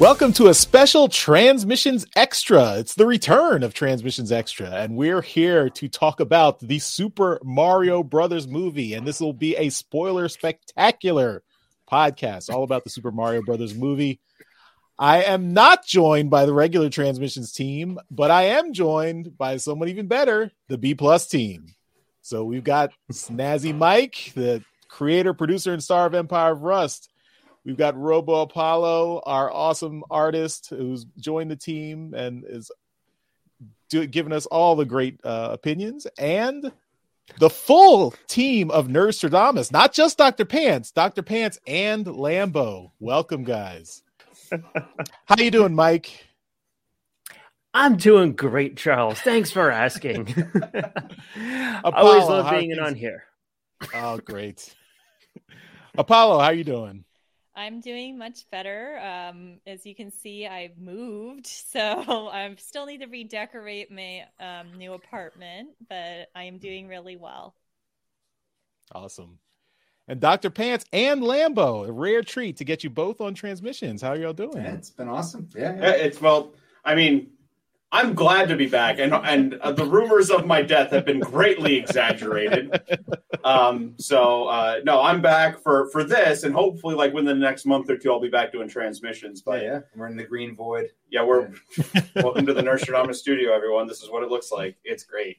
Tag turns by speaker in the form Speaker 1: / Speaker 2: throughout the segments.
Speaker 1: Welcome to a special Transmissions Extra. It's the return of Transmissions Extra, and we're here to talk about the Super Mario Brothers movie. And this will be a spoiler spectacular podcast all about the Super Mario Brothers movie. I am not joined by the regular Transmissions team, but I am joined by someone even better, the B Plus team. So we've got Snazzy Mike, the creator, producer, and star of Empire of Rust. We've got Robo Apollo, our awesome artist who's joined the team and is do, giving us all the great uh, opinions, and the full team of Nerdstrodamus, not just Dr. Pants, Dr. Pants and Lambo. Welcome, guys. How you doing, Mike?
Speaker 2: I'm doing great, Charles. Thanks for asking.
Speaker 1: Apollo,
Speaker 2: Always love being on here.
Speaker 1: Oh, great. Apollo, how you doing?
Speaker 3: I'm doing much better. Um, as you can see, I've moved, so I still need to redecorate my um, new apartment, but I am doing really well.
Speaker 1: Awesome. And Dr. Pants and Lambo, a rare treat to get you both on transmissions. How y'all doing?
Speaker 4: Yeah, it's been awesome. Yeah,
Speaker 5: Yeah,
Speaker 4: yeah.
Speaker 5: It's well, I mean, I'm glad to be back, and and uh, the rumors of my death have been greatly exaggerated. Um, so uh, no, I'm back for for this, and hopefully, like within the next month or two, I'll be back doing transmissions. But yeah,
Speaker 4: yeah. We're in the green void.
Speaker 5: Yeah, we're welcome to the Nerdstrodamus studio, everyone. This is what it looks like. It's great.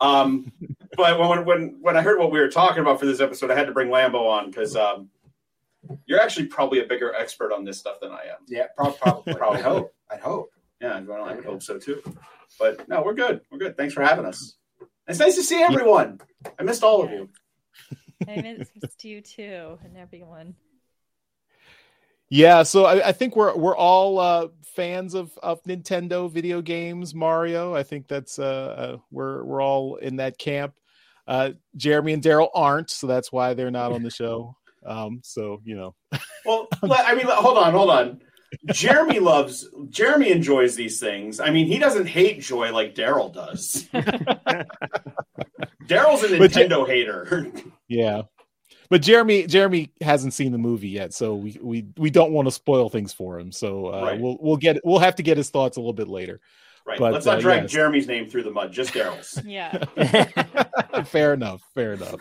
Speaker 5: Um, but when when when I heard what we were talking about for this episode, I had to bring Lambo on because um, you're actually probably a bigger expert on this stuff than I am.
Speaker 4: Yeah, probably.
Speaker 5: Probably.
Speaker 4: I hope. I'd hope.
Speaker 5: Yeah, well, I would hope so too. But no, we're good. We're good. Thanks for having us. It's nice to see everyone. I missed all of you.
Speaker 3: I missed you too, and everyone.
Speaker 1: Yeah, so I, I think we're we're all uh, fans of, of Nintendo video games, Mario. I think that's uh, uh we're we're all in that camp. Uh, Jeremy and Daryl aren't, so that's why they're not on the show. Um, so you know,
Speaker 5: Well, I mean, hold on, hold on. Jeremy loves. Jeremy enjoys these things. I mean, he doesn't hate joy like Daryl does. Daryl's a Nintendo hater.
Speaker 1: yeah. But Jeremy Jeremy hasn't seen the movie yet, so we we, we don't want to spoil things for him. So uh,
Speaker 5: Right.
Speaker 1: we'll we'll get we'll have to get his thoughts a little bit later.
Speaker 5: Right.
Speaker 1: But,
Speaker 5: Let's not
Speaker 1: uh,
Speaker 5: drag
Speaker 1: yes.
Speaker 5: Jeremy's name through the mud. Just Daryl's.
Speaker 3: Yeah.
Speaker 1: fair enough. Fair enough.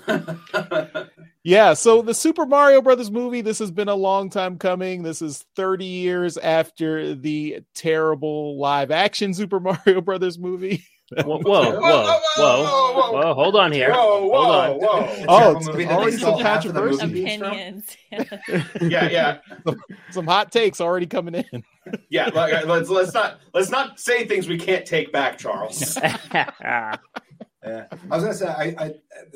Speaker 1: Yeah, so the Super Mario Brothers movie, this has been a long time coming. This is 30 years after the terrible live action Super Mario Brothers movie.
Speaker 2: Whoa, whoa, whoa, whoa, whoa, Hold on here.
Speaker 5: Whoa,
Speaker 2: Hold
Speaker 5: whoa,
Speaker 2: on.
Speaker 5: whoa.
Speaker 4: It's
Speaker 1: Oh,
Speaker 4: terrible
Speaker 1: it's already some
Speaker 4: stole of
Speaker 1: controversy.
Speaker 4: movie from.
Speaker 3: Opinions.
Speaker 5: Yeah, yeah,
Speaker 1: Some hot takes already coming in.
Speaker 5: yeah. like, Let's let's not let's not say things we can't take back, Charles.
Speaker 4: Yeah. I was gonna say, I, I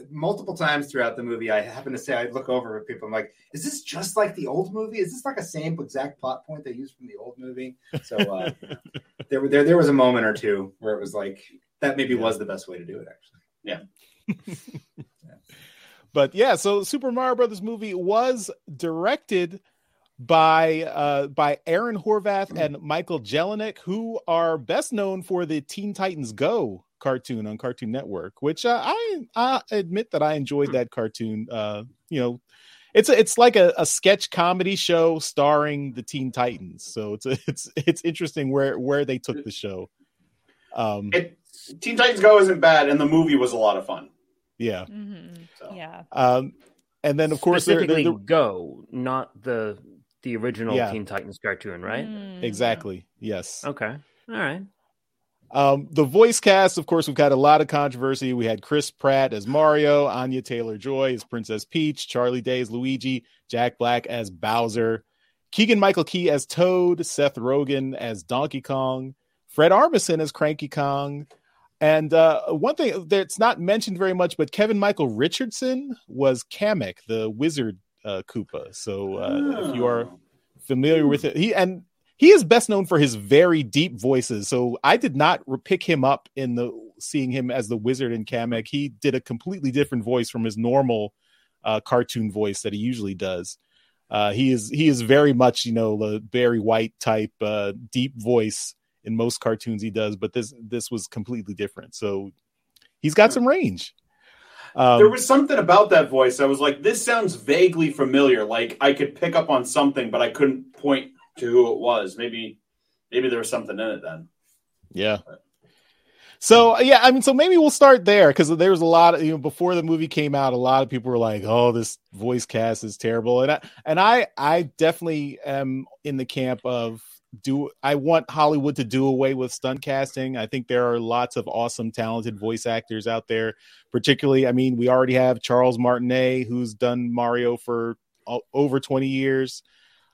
Speaker 4: multiple times throughout the movie, I happen to say, I look over at people, I'm like, is this just like the old movie? Is this like a same exact plot point they used from the old movie? So uh, there, there, there was a moment or two where it was like that. Maybe
Speaker 1: Yeah.
Speaker 4: was the best way to do it, actually. Yeah.
Speaker 1: But yeah, so Super Mario Brothers movie was directed by uh by Aaron Horvath and Michael Jelenic, who are best known for the Teen Titans Go cartoon on Cartoon Network, which uh, I I admit that I enjoyed that cartoon. Uh, you know, it's a, it's like a, a sketch comedy show starring the Teen Titans, so it's a, it's it's interesting where where they took the show. Um,
Speaker 5: It, Teen Titans Go isn't bad, and the movie was a lot of fun.
Speaker 1: yeah,
Speaker 3: hmm
Speaker 5: So.
Speaker 3: Yeah.
Speaker 1: um, and then of course there-
Speaker 2: Specifically,
Speaker 1: there-
Speaker 2: Go, not the the original
Speaker 1: Yeah.
Speaker 2: Teen Titans cartoon, right?
Speaker 3: Mm.
Speaker 1: exactly yes.
Speaker 2: Okay. All right.
Speaker 1: Um, the voice cast, of course, we've got a lot of controversy. We had Chris Pratt as Mario, Anya Taylor Joy as Princess Peach, Charlie Day as Luigi, Jack Black as Bowser, Keegan Michael Key as Toad, Seth Rogen as Donkey Kong, Fred Armisen as Cranky Kong. And uh, one thing that's not mentioned very much, but Kevin Michael Richardson was Kamek, the wizard uh, Koopa. So uh, if you are familiar with it. He and he is best known for his very deep voices. So I did not pick him up in the seeing him as the wizard in Kamek. He did a completely different voice from his normal uh, cartoon voice that he usually does. Uh, he is he is very much you know the Barry White type uh, deep voice in most cartoons he does, but this this was completely different. So he's got some range. Um,
Speaker 5: there was something about that voice. I was like, this sounds vaguely familiar. Like I could pick up on something, but I couldn't point to who it was. Maybe maybe there was something in it then.
Speaker 1: Yeah. So yeah, I mean, so maybe we'll start there because there was a lot of you know before the movie came out, a lot of people were like, "Oh, this voice cast is terrible," and I and I I definitely am in the camp of do I want Hollywood to do away with stunt casting. I think there are lots of awesome, talented voice actors out there. Particularly, I mean, we already have Charles Martinet, who's done Mario for over twenty years.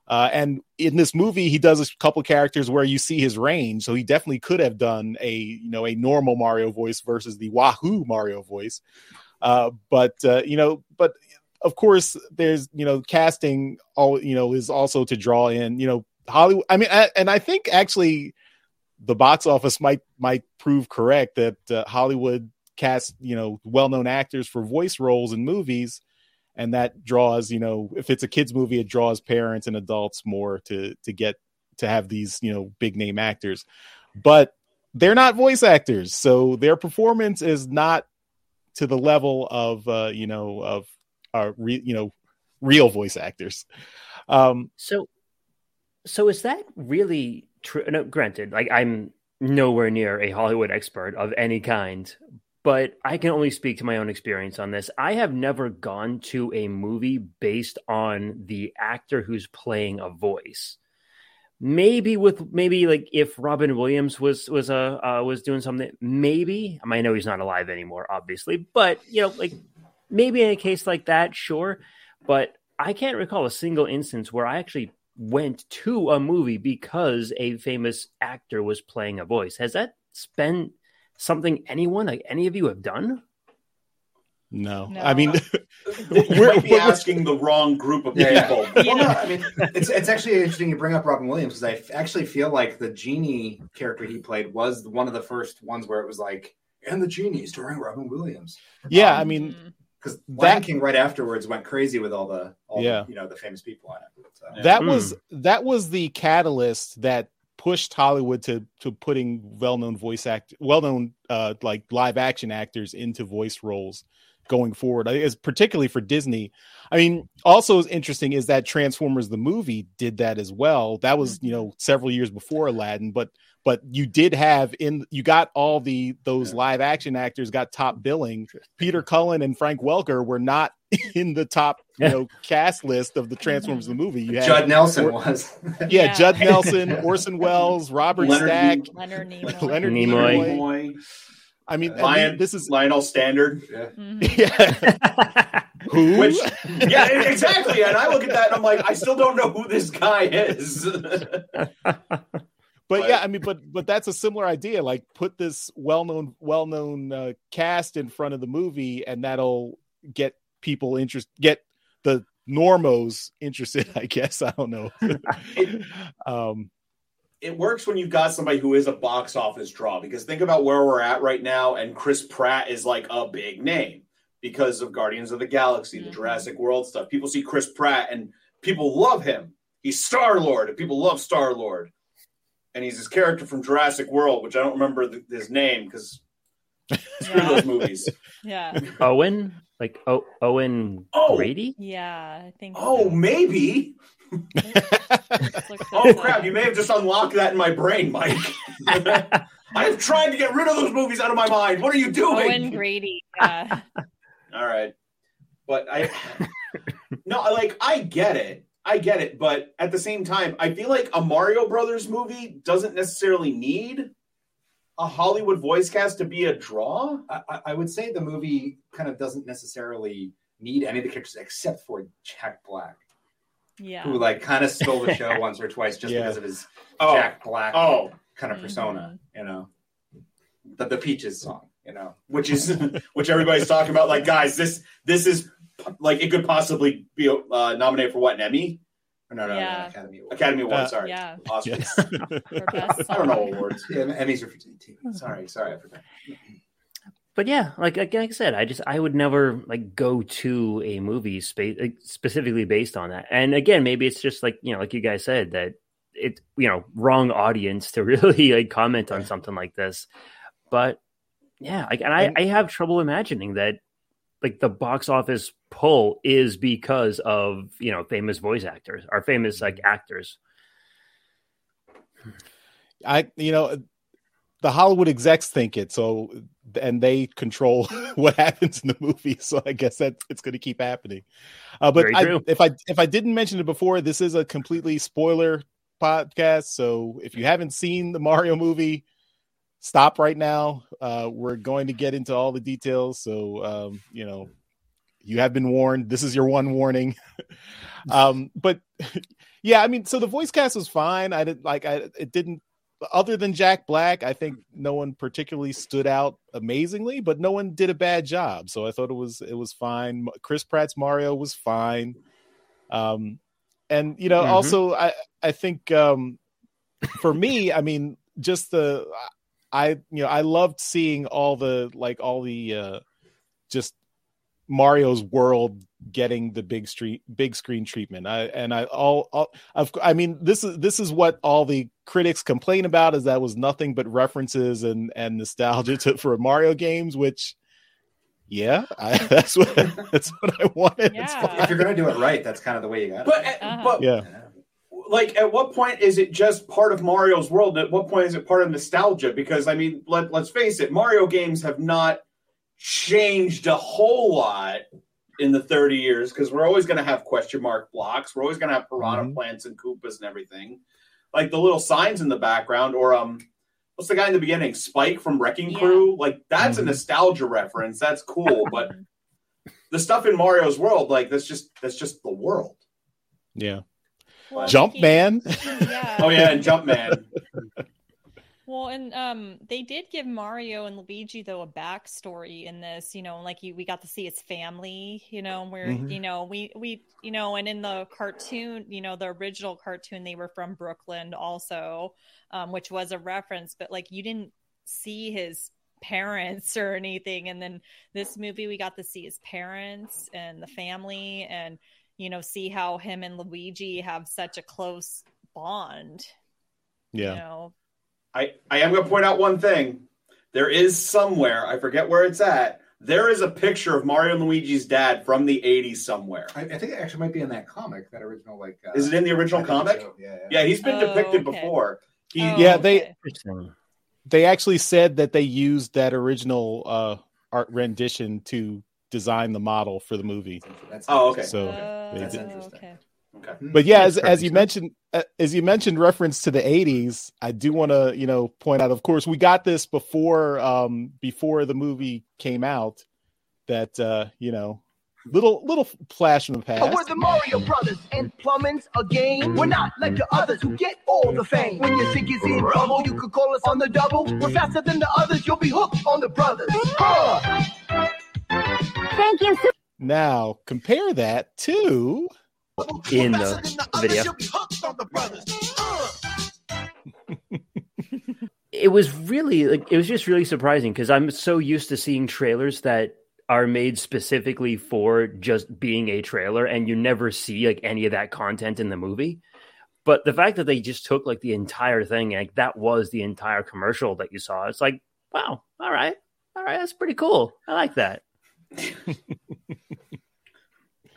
Speaker 1: Uh, and in this movie, he does a couple characters where you see his range. So he definitely could have done a you know a normal Mario voice versus the Wahoo Mario voice. Uh, but uh, you know, but of course, there's you know casting all you know is also to draw in you know Hollywood. I mean, and I think actually the box office might might prove correct that uh, Hollywood cast you know well known actors for voice roles in movies. And that draws you know if it's a kids movie it draws parents and adults more to to get to have these you know big name actors. But they're not voice actors. So their performance is not to the level of uh you know of uh re- you know real voice actors. Um
Speaker 2: so so is that really true no granted like i'm nowhere near a hollywood expert of any kind but I can only speak to my own experience on this. I have never gone to a movie based on the actor who's playing a voice. Maybe with maybe like if Robin Williams was was a uh, was doing something, maybe I mean I know he's not alive anymore, obviously, but you know like maybe in a case like that, sure. But I can't recall a single instance where I actually went to a movie because a famous actor was playing a voice. Has that been something anyone like any of you have done?
Speaker 1: No,
Speaker 3: No.
Speaker 1: I mean,
Speaker 5: you
Speaker 1: we're-
Speaker 5: might be
Speaker 1: we're-
Speaker 5: asking the wrong group of
Speaker 4: Yeah, yeah.
Speaker 5: people.
Speaker 4: Well, no, I mean, it's it's actually interesting you bring up Robin Williams because I f- actually feel like the genie character he played was one of the first ones where it was like, and the genie starring Robin Williams.
Speaker 1: yeah,
Speaker 4: Um,
Speaker 1: I mean,
Speaker 3: Mhm.
Speaker 4: Because
Speaker 1: That-
Speaker 4: Lion King right afterwards went crazy with all the, all
Speaker 1: Yeah.
Speaker 4: the, you know, the famous people in it. So.
Speaker 5: Yeah.
Speaker 1: that
Speaker 2: Hmm.
Speaker 1: was that was the catalyst that pushed Hollywood to to putting well-known voice act well-known uh like live action actors into voice roles going forward I- is particularly for Disney. I mean, also is interesting is that Transformers the movie did that as well. That was, you know, several years before Aladdin, but but you did have in you got all the those
Speaker 4: Yeah.
Speaker 1: live action actors got top billing. Peter Cullen and Frank Welker were not in the top, you
Speaker 2: Yeah.
Speaker 1: know, cast list of the Transformers the movie. You had
Speaker 4: Judd Nelson
Speaker 1: or-
Speaker 4: was.
Speaker 1: yeah,
Speaker 3: Yeah.
Speaker 1: Judd Nelson, Orson Welles, Robert
Speaker 5: Leonard
Speaker 1: Stack,
Speaker 3: Leonard Nimoy.
Speaker 1: Leonard
Speaker 2: Nimoy.
Speaker 1: Nimoy.
Speaker 5: Boy,
Speaker 1: I mean, and
Speaker 5: Lion,
Speaker 1: this is
Speaker 5: Lionel Stander.
Speaker 4: yeah.
Speaker 3: Mhm.
Speaker 1: yeah. Who?
Speaker 5: Which, yeah, exactly. And I look at that and I'm like, I still don't know who this guy is.
Speaker 1: But yeah, I mean, but but that's a similar idea. Like, put this well-known well-known uh, cast in front of the movie, and that'll get people interest, get the normos interested. I guess I don't know. um,
Speaker 5: it works when you've got somebody who is a box office draw because think about where we're at right now and chris pratt is like a big name because of guardians of the galaxy the
Speaker 3: Mhm.
Speaker 5: jurassic world stuff people see chris pratt and people love him he's star lord and people love star lord and he's his character from jurassic world which i don't remember the, his name because screw
Speaker 3: Yeah.
Speaker 5: those movies
Speaker 3: Yeah.
Speaker 2: Owen, like o- Owen
Speaker 5: Oh.
Speaker 2: Grady.
Speaker 3: Yeah. I think.
Speaker 5: Oh, oh
Speaker 3: so.
Speaker 5: maybe oh crap you may have just unlocked that in my brain mike i'm trying to get rid of those movies out of my mind what are you doing
Speaker 3: Owen Grady. Yeah.
Speaker 5: All right. But I No, like I get it. I get it, but at the same time, I feel like a Mario Brothers movie doesn't necessarily need a Hollywood voice cast to be a draw.
Speaker 4: I, I- I would say the movie kind of doesn't necessarily need any of the characters except for Jack Black,
Speaker 3: Yeah.
Speaker 4: who like kind of stole the show once or twice just
Speaker 1: Yeah.
Speaker 4: because of his
Speaker 5: Oh,
Speaker 4: Jack Black
Speaker 5: oh,
Speaker 4: kind of persona,
Speaker 3: Mm-hmm.
Speaker 4: you know. The the Peaches song, you know.
Speaker 5: which is which everybody's talking about. Like, guys, this this is like it could possibly be uh, nominated for what an Emmy,
Speaker 4: No, no,
Speaker 3: Yeah.
Speaker 4: no, Academy Award.
Speaker 5: Academy Award.
Speaker 1: Uh,
Speaker 5: sorry,
Speaker 3: Yeah.
Speaker 5: Oscars.
Speaker 3: For
Speaker 5: I don't know awards.
Speaker 4: Yeah, Emmys are for TV. Sorry, sorry, I forgot.
Speaker 2: but yeah, like, like like I said, I just I would never like go to a movie space like, specifically based on that. And again, maybe it's just like you know, like you guys said that it you know wrong audience to really like comment on something like this. But yeah, like, and I, I have trouble imagining that like the box office pull is because of you know famous voice actors or famous like actors.
Speaker 1: I you know the Hollywood execs think it so and they control what happens in the movie so I guess that it's going to keep happening. Uh, but I, if I if I didn't mention it before this is a completely spoiler podcast so if you haven't seen the Mario movie stop right now. Uh, we're going to get into all the details so um, you know you have been warned. This is your one warning. um, but yeah, I mean, so the voice cast was fine. I did like I it didn't other than Jack Black, I think no one particularly stood out amazingly, but no one did a bad job. So I thought it was it was fine. Chris Pratt's Mario was fine. Um and you know, mm-hmm. also I I think um for me, I mean, just the I you know, I loved seeing all the like all the uh just Mario's world getting the big street big screen treatment. I and I all, all I've, I mean this is this is what all the critics complain about is that was nothing but references and and nostalgia to, for Mario games, which yeah, I, that's what that's what I wanted.
Speaker 4: Yeah. If you're gonna do it right, that's kind of the way you got it.
Speaker 5: But uh-huh. but yeah. Like, at what point is it just part of Mario's world? At what point is it part of nostalgia? Because I mean, let let's face it, Mario games have not changed a whole lot in the 30 years because we're always going to have question mark blocks. We're always going to have piranha mm-hmm. plants and Koopas and everything. Like the little signs in the background, or um, what's the guy in the beginning? Spike from Wrecking Crew. Like that's mm-hmm. a nostalgia reference. That's cool. but the stuff in Mario's world, like that's just that's just the world.
Speaker 1: Yeah. Well, Jumpman.
Speaker 5: Yeah. oh yeah, and Jumpman.
Speaker 3: Well, and um, they did give Mario and Luigi though a backstory in this. You know, like we got to see his family. You know, where mm-hmm. you know we we you know, and in the cartoon, you know, the original cartoon, they were from Brooklyn also, um, which was a reference. But like, you didn't see his parents or anything. And then this movie, we got to see his parents and the family, and you know, see how him and Luigi have such a close bond.
Speaker 1: Yeah.
Speaker 3: You know,
Speaker 5: I, I am going to point out one thing. There is somewhere, I forget where it's at, there is a picture of Mario and Luigi's dad from the 80s somewhere.
Speaker 4: I, I think it actually might be in that comic, that original, like. Uh,
Speaker 5: is it in the original comic? So. Yeah, yeah, yeah. he's been oh, depicted okay. before. He,
Speaker 1: oh, yeah, they. They actually said that they used that original uh, art rendition to design the model for the movie.
Speaker 5: That's oh, okay.
Speaker 1: So
Speaker 3: uh, that's interesting. Okay.
Speaker 1: Okay. But yeah, as, as you mentioned, uh, as you mentioned, reference to the '80s, I do want to, you know, point out. Of course, we got this before, um, before the movie came out. That uh, you know, little little flash in the past.
Speaker 6: We're the Mario Brothers, and plumbing's a game. We're not like the others who get all the fame. When you think it's in trouble, you could call us on the double. We're faster than the others. You'll be hooked on the brothers.
Speaker 1: Thank you. Now compare that to
Speaker 2: in the video. it was really like it was just really surprising because I'm so used to seeing trailers that are made specifically for just being a trailer and you never see like any of that content in the movie. But the fact that they just took like the entire thing, like that was the entire commercial that you saw, it's like, wow, all right, all right, that's pretty cool. I like that.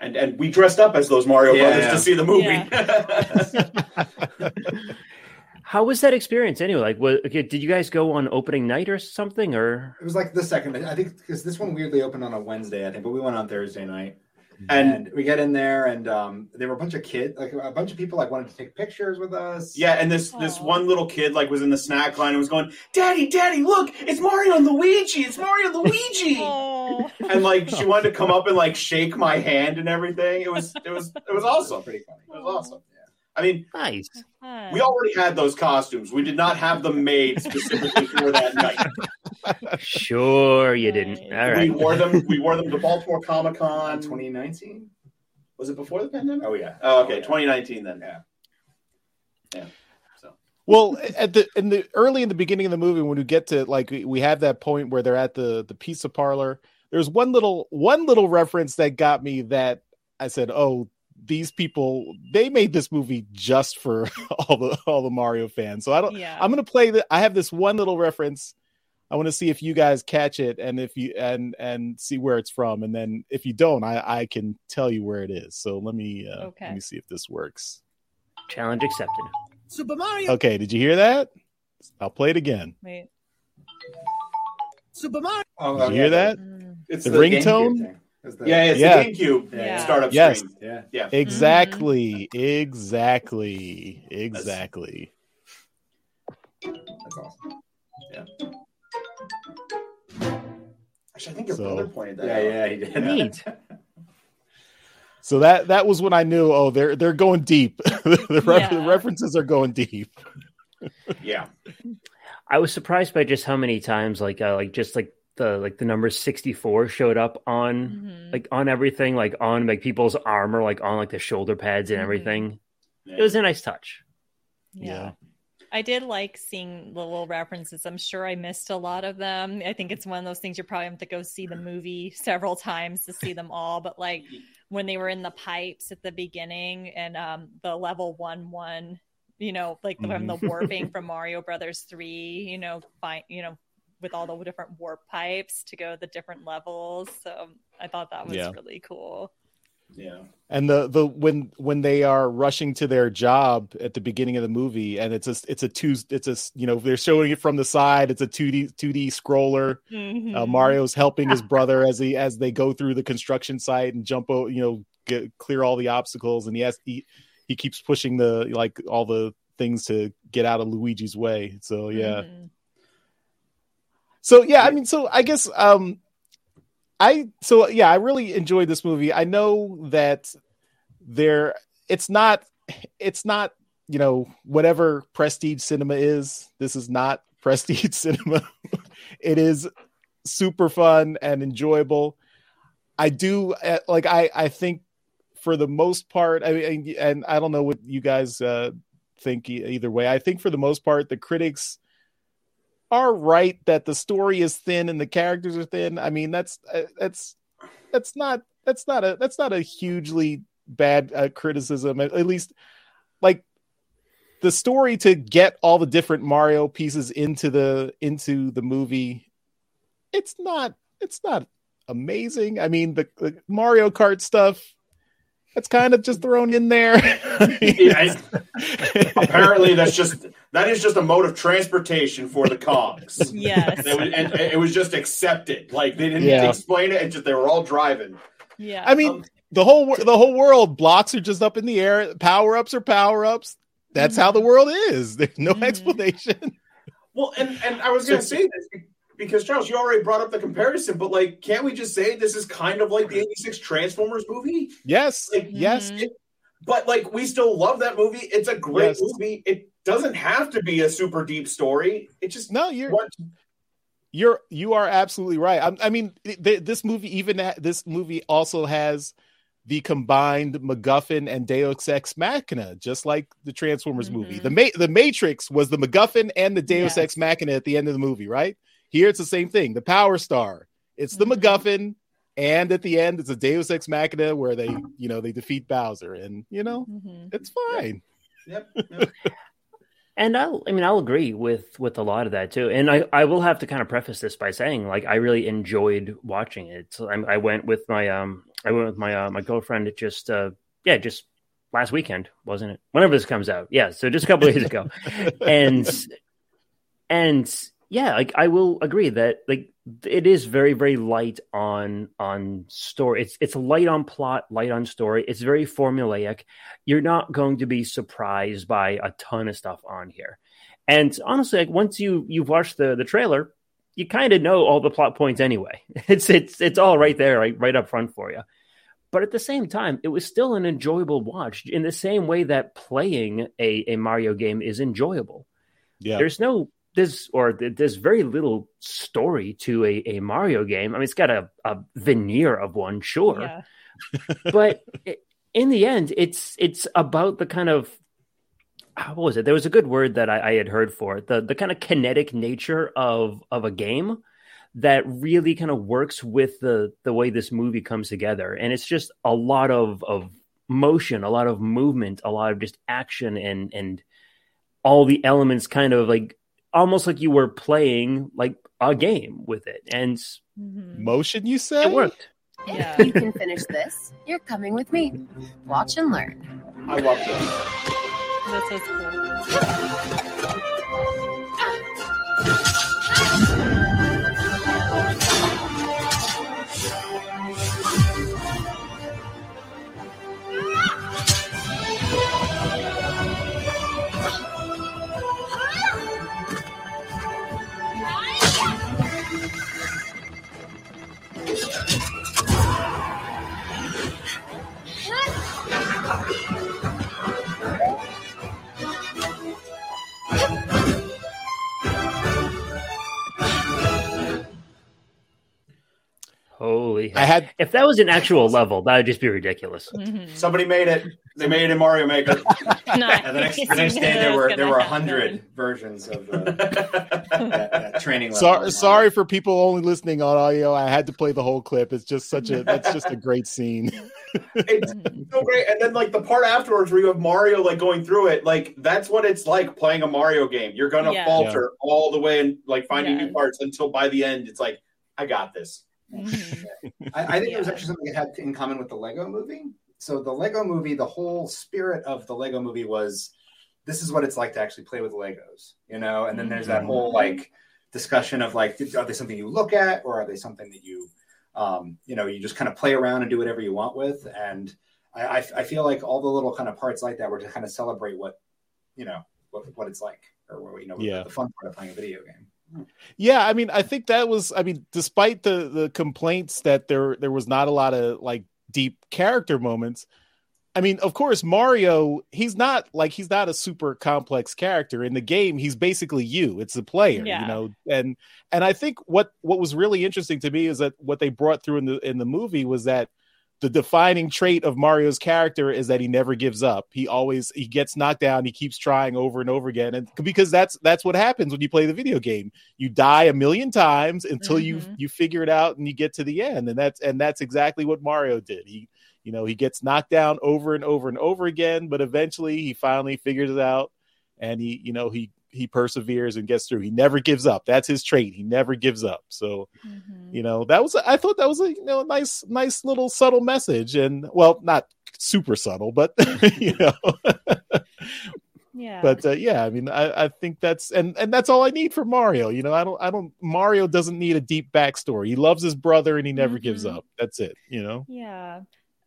Speaker 5: and and we dressed up as those Mario yeah, brothers yeah. to see the movie.
Speaker 2: Yeah. How was that experience anyway? Like, what, okay, did you guys go on opening night or something, or
Speaker 4: it was like the second? I think because this one weirdly opened on a Wednesday, I think, but we went on Thursday night. And, and we get in there, and um, there were a bunch of kids, like a bunch of people, like wanted to take pictures with us.
Speaker 5: Yeah, and this Aww. this one little kid, like, was in the snack line and was going, "Daddy, Daddy, look, it's Mario and Luigi! It's Mario and Luigi!" and like, she wanted to come up and like shake my hand and everything. It was it was it was awesome. Pretty funny. It was awesome. I mean,
Speaker 2: nice.
Speaker 5: We already had those costumes. We did not have them made specifically for that night.
Speaker 2: Sure, you didn't. All right.
Speaker 5: We wore them. We wore them to Baltimore Comic Con
Speaker 4: 2019.
Speaker 5: Was it before the pandemic?
Speaker 4: Oh yeah.
Speaker 5: Oh okay, 2019 then.
Speaker 4: Yeah.
Speaker 5: Yeah. So.
Speaker 1: Well, at the in the early in the beginning of the movie, when we get to like we have that point where they're at the the pizza parlor. There's one little one little reference that got me that I said, "Oh, these people they made this movie just for all the all the Mario fans." So I don't. Yeah. I'm gonna play the. I have this one little reference I want to see if you guys catch it and if you and and see where it's from, and then if you don't, I I can tell you where it is. So let me uh, okay. let me see if this works.
Speaker 2: Challenge accepted.
Speaker 6: Super Mario.
Speaker 1: Okay, did you hear that? I'll play it again.
Speaker 3: Wait.
Speaker 6: Super Mario.
Speaker 4: Oh,
Speaker 1: Did you hear that?
Speaker 3: Mm.
Speaker 5: It's
Speaker 1: The
Speaker 4: GameCube
Speaker 1: ringtone?
Speaker 4: Thing. That's the-
Speaker 5: Yeah, it's
Speaker 1: Yeah.
Speaker 5: the GameCube
Speaker 4: Yeah.
Speaker 5: startup
Speaker 1: Yes.
Speaker 5: screen.
Speaker 4: yeah.
Speaker 5: Yeah.
Speaker 1: Exactly. Exactly. Exactly.
Speaker 4: That's awesome. Yeah.
Speaker 5: Actually, I think your
Speaker 1: So-
Speaker 5: brother pointed that
Speaker 4: Yeah,
Speaker 5: out.
Speaker 4: yeah, yeah, he did.
Speaker 2: Neat.
Speaker 1: So that that was when I knew. Oh, they're they're going deep. the, re- the references are going deep.
Speaker 5: Yeah.
Speaker 2: I was surprised by just how many times like uh, like just like the like the number 64 showed up on
Speaker 3: Mhm.
Speaker 2: like on everything like on like people's armor like on like the shoulder pads and
Speaker 3: Mhm.
Speaker 2: everything.
Speaker 5: Yeah.
Speaker 2: It was a nice touch.
Speaker 3: yeah.
Speaker 1: Yeah.
Speaker 3: I did like seeing the little references. I'm sure I missed a lot of them. I think it's one of those things you probably have to go see the movie several times to see them all. But like when they were in the pipes at the beginning and um, the level one one, you know, like from the warping from Mario Brothers three, you know, find you know, with all the different warp pipes to go the different levels. So I thought that was
Speaker 1: Yeah.
Speaker 3: really cool.
Speaker 5: Yeah.
Speaker 1: And the the when when they are rushing to their job at the beginning of the movie, and it's a it's a two it's a you know they're showing it from the side. It's a two D two D scroller. Uh,
Speaker 3: Mhm.
Speaker 1: Mario's helping his brother as he as they go through the construction site and jump o- you know get, clear all the obstacles, and he has he he keeps pushing the like all the things to get out of Luigi's way. So yeah.
Speaker 3: Mhm.
Speaker 1: So yeah, I mean, so I guess um, I so yeah, I really enjoyed this movie. I know that there, it's not, it's not you know whatever prestige cinema is. This is not prestige cinema. it is super fun and enjoyable. I do uh, like I I think for the most part. I mean, and I don't know what you guys uh, think e- either way. I think for the most part, the critics are right that the story is thin and the characters are thin. I mean, that's uh, that's that's not that's not a that's not a hugely bad uh, criticism. At, at least, like the story to get all the different Mario pieces into the into the movie. It's not it's not amazing. I mean, the, the Mario Kart stuff. That's kind of just thrown in there.
Speaker 5: Yeah, Apparently, that's just that is just a mode of transportation for the cogs.
Speaker 3: Yes.
Speaker 5: It was, and it was just accepted. Like they didn't
Speaker 1: Yeah.
Speaker 5: explain it, and just they were all driving.
Speaker 3: Yeah.
Speaker 1: I mean,
Speaker 5: Um,
Speaker 1: the whole the whole world blocks are just up in the air. Power ups are power ups. That's how the world is. There's no
Speaker 3: Mhm.
Speaker 1: explanation.
Speaker 5: Well, and and I was going to say this be- because Charles, you already brought up the comparison, but like, can't we just say this is kind of like the '86 Transformers movie?
Speaker 1: Yes,
Speaker 5: Like,
Speaker 1: yes.
Speaker 5: It, but like, we still love that movie. It's a great
Speaker 1: Yes.
Speaker 5: movie. It doesn't have to be a super deep story. It just
Speaker 1: no, you're
Speaker 5: what
Speaker 1: you're you are absolutely right. I, I mean, th- this movie even ha- this movie also has the combined MacGuffin and Deus Ex Machina, just like the Transformers movie.
Speaker 3: Mhm.
Speaker 1: The Ma- the Matrix was the MacGuffin and the Deus
Speaker 3: Yes.
Speaker 1: Ex Machina at the end of the movie, right? Here it's the same thing. The Power Star, it's the
Speaker 3: Mhm.
Speaker 1: MacGuffin, and at the end it's a Deus Ex Machina where they you know they defeat Bowser, and you know
Speaker 3: Mhm.
Speaker 1: it's fine.
Speaker 5: Yep. yep.
Speaker 2: And I'll, I mean, I'll agree with with a lot of that too. And I, I will have to kind of preface this by saying, like, I really enjoyed watching it. So I, I went with my, um, I went with my, uh, my girlfriend. It just, uh, yeah, just last weekend, wasn't it? Whenever this comes out, yeah. So just a couple of days ago, and and yeah, like I will agree that like it is very very light on on story. It's it's light on plot, light on story. It's very formulaic. You're not going to be surprised by a ton of stuff on here. And honestly, like once you you've watched the the trailer, you kind of know all the plot points anyway. It's it's it's all right there, right right up front for you. But at the same time, it was still an enjoyable watch in the same way that playing a, a Mario game is enjoyable
Speaker 1: Yeah,
Speaker 2: there's no there's or there's very little story to a, a Mario game. I mean, it's got a, a veneer of one, sure,
Speaker 3: Yeah.
Speaker 2: but it, in the end, it's it's about the kind of ah, how was it? There was a good word that I, I had heard for it. The the kind of kinetic nature of of a game that really kind of works with the the way this movie comes together, and it's just a lot of of motion, a lot of movement, a lot of just action, and and all the elements kind of like almost like you were playing like a game with it, and
Speaker 3: Mhm.
Speaker 1: motion. You said?
Speaker 2: it worked.
Speaker 3: Yeah.
Speaker 7: If you can finish this, you're coming with me. Watch and learn.
Speaker 5: I love this.
Speaker 3: This was cool.
Speaker 2: Holy!
Speaker 1: I had
Speaker 2: if that was an actual level, that would just be ridiculous.
Speaker 3: Mhm.
Speaker 5: Somebody made it. They made it in Mario Maker.
Speaker 3: Nice.
Speaker 4: And the next, the next day there were there were a hundred versions of the, that, that training. level.
Speaker 1: sorry, sorry for people only listening on audio. I had to play the whole clip. It's just such a that's just a great scene.
Speaker 5: it's so great. And then like the part afterwards where you have Mario like going through it, like that's what it's like playing a Mario game. You're gonna
Speaker 3: Yeah.
Speaker 5: falter all the way and like finding new parts until by the end it's like, I got this.
Speaker 3: Mhm.
Speaker 4: I, I think it was actually something it had in common with the Lego movie. So the Lego movie, the whole spirit of the Lego movie was this is what it's like to actually play with Legos, you know. And then there's that whole like discussion of like, are they something you look at, or are they something that you, um, you know, you just kind of play around and do whatever you want with? And I, I, I feel like all the little kind of parts like that were to kind of celebrate what, you know, what, what it's like, or what, you know,
Speaker 1: Yeah.
Speaker 4: the fun part of playing a video game.
Speaker 1: Yeah, I mean, I think that was. I mean, despite the the complaints that there there was not a lot of like deep character moments. I mean, of course, Mario. He's not like he's not a super complex character in the game. He's basically you. It's the player,
Speaker 3: Yeah.
Speaker 1: you know. And and I think what what was really interesting to me is that what they brought through in the in the movie was that the defining trait of Mario's character is that he never gives up. He always he gets knocked down, he keeps trying over and over again and because that's that's what happens when you play the video game. You die a million times until you
Speaker 3: Mhm.
Speaker 1: you figure it out and you get to the end and that's and that's exactly what Mario did. He you know, he gets knocked down over and over and over again, but eventually he finally figures it out and he you know, he he perseveres and gets through. He never gives up. That's his trait. He never gives up. So
Speaker 3: Mhm.
Speaker 1: you know that was i thought that was a you know a nice nice little subtle message and well not super subtle but you know
Speaker 3: Yeah.
Speaker 1: but uh, yeah i mean I, I think that's and and that's all i need for mario you know i don't i don't mario doesn't need a deep backstory he loves his brother and he never gives
Speaker 3: Mhm.
Speaker 1: up that's it you know
Speaker 3: Yeah.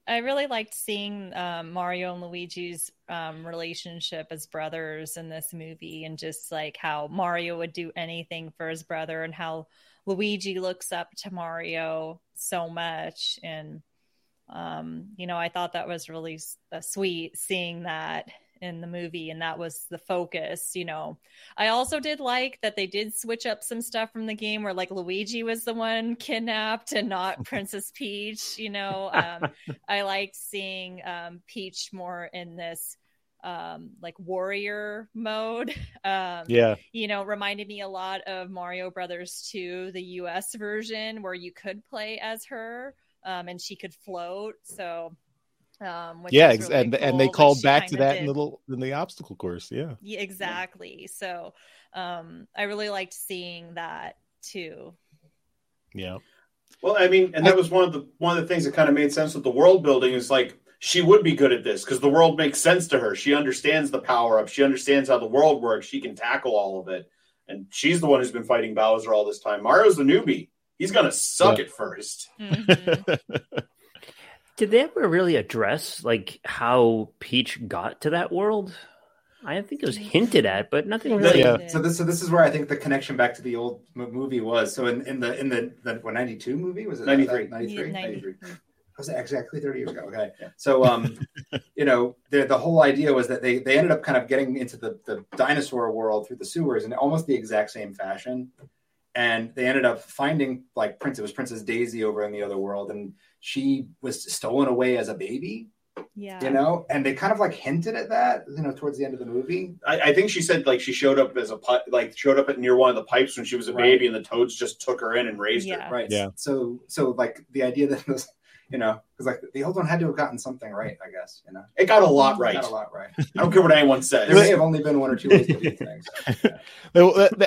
Speaker 3: I really liked seeing um, Mario and Luigi's um, relationship as brothers in this movie and just like how Mario would do anything for his brother and how Luigi looks up to Mario so much. And, um, you know, I thought that was really uh, sweet seeing that in the movie and that was the focus you know i also did like that they did switch up some stuff from the game where like luigi was the one kidnapped and not princess peach you know um I liked seeing um, Peach more in this um, like warrior mode. Um,
Speaker 1: yeah
Speaker 3: You know, reminded me a lot of Mario Brothers 2, the US version, where you could play as her um, and she could float. So, um, which
Speaker 1: yeah
Speaker 3: really
Speaker 1: and and they called back to
Speaker 3: kinda
Speaker 1: that in the little in the obstacle course yeah
Speaker 3: Yeah, exactly. So, um, I really liked seeing that too.
Speaker 1: yeah
Speaker 5: Well, I mean, and that was one of the one of the things that kind of made sense with the world building is like she would be good at this because the world makes sense to her. She understands the power up. She understands how the world works. She can tackle all of it. And she's the one who's been fighting Bowser all this time. Mario's the newbie. He's gonna suck
Speaker 1: Yeah.
Speaker 5: at first.
Speaker 3: Mhm.
Speaker 2: Did they ever really address like how Peach got to that world? I think it was hinted at, but nothing really.
Speaker 1: Yeah.
Speaker 4: So this, so this is where I think the connection back to the old mo- movie was. So in, in the in the the what ninety two movie was it
Speaker 5: 93.
Speaker 4: 93?
Speaker 3: Yeah,
Speaker 4: 93.
Speaker 3: 93.
Speaker 4: was it exactly 30 years ago okay so um you know the, the whole idea was that they they ended up kind of getting into the the dinosaur world through the sewers in almost the exact same fashion and they ended up finding like prince it was princess daisy over in the other world and she was stolen away as a baby
Speaker 3: Yeah.
Speaker 4: you know and they kind of like hinted at that you know towards the end of the movie
Speaker 5: I, I think she said like she showed up as a pi- like showed up at near one of the pipes when she was a
Speaker 4: Right.
Speaker 5: baby, and the toads just took her in and raised
Speaker 3: Yeah.
Speaker 5: her.
Speaker 4: right
Speaker 1: Yeah.
Speaker 4: so so like the idea that this you know because like the old one had to have gotten something right i guess you know
Speaker 5: It got a lot right.
Speaker 4: got a lot right
Speaker 5: I don't care what anyone says.
Speaker 4: there may have only been one or two ways to do things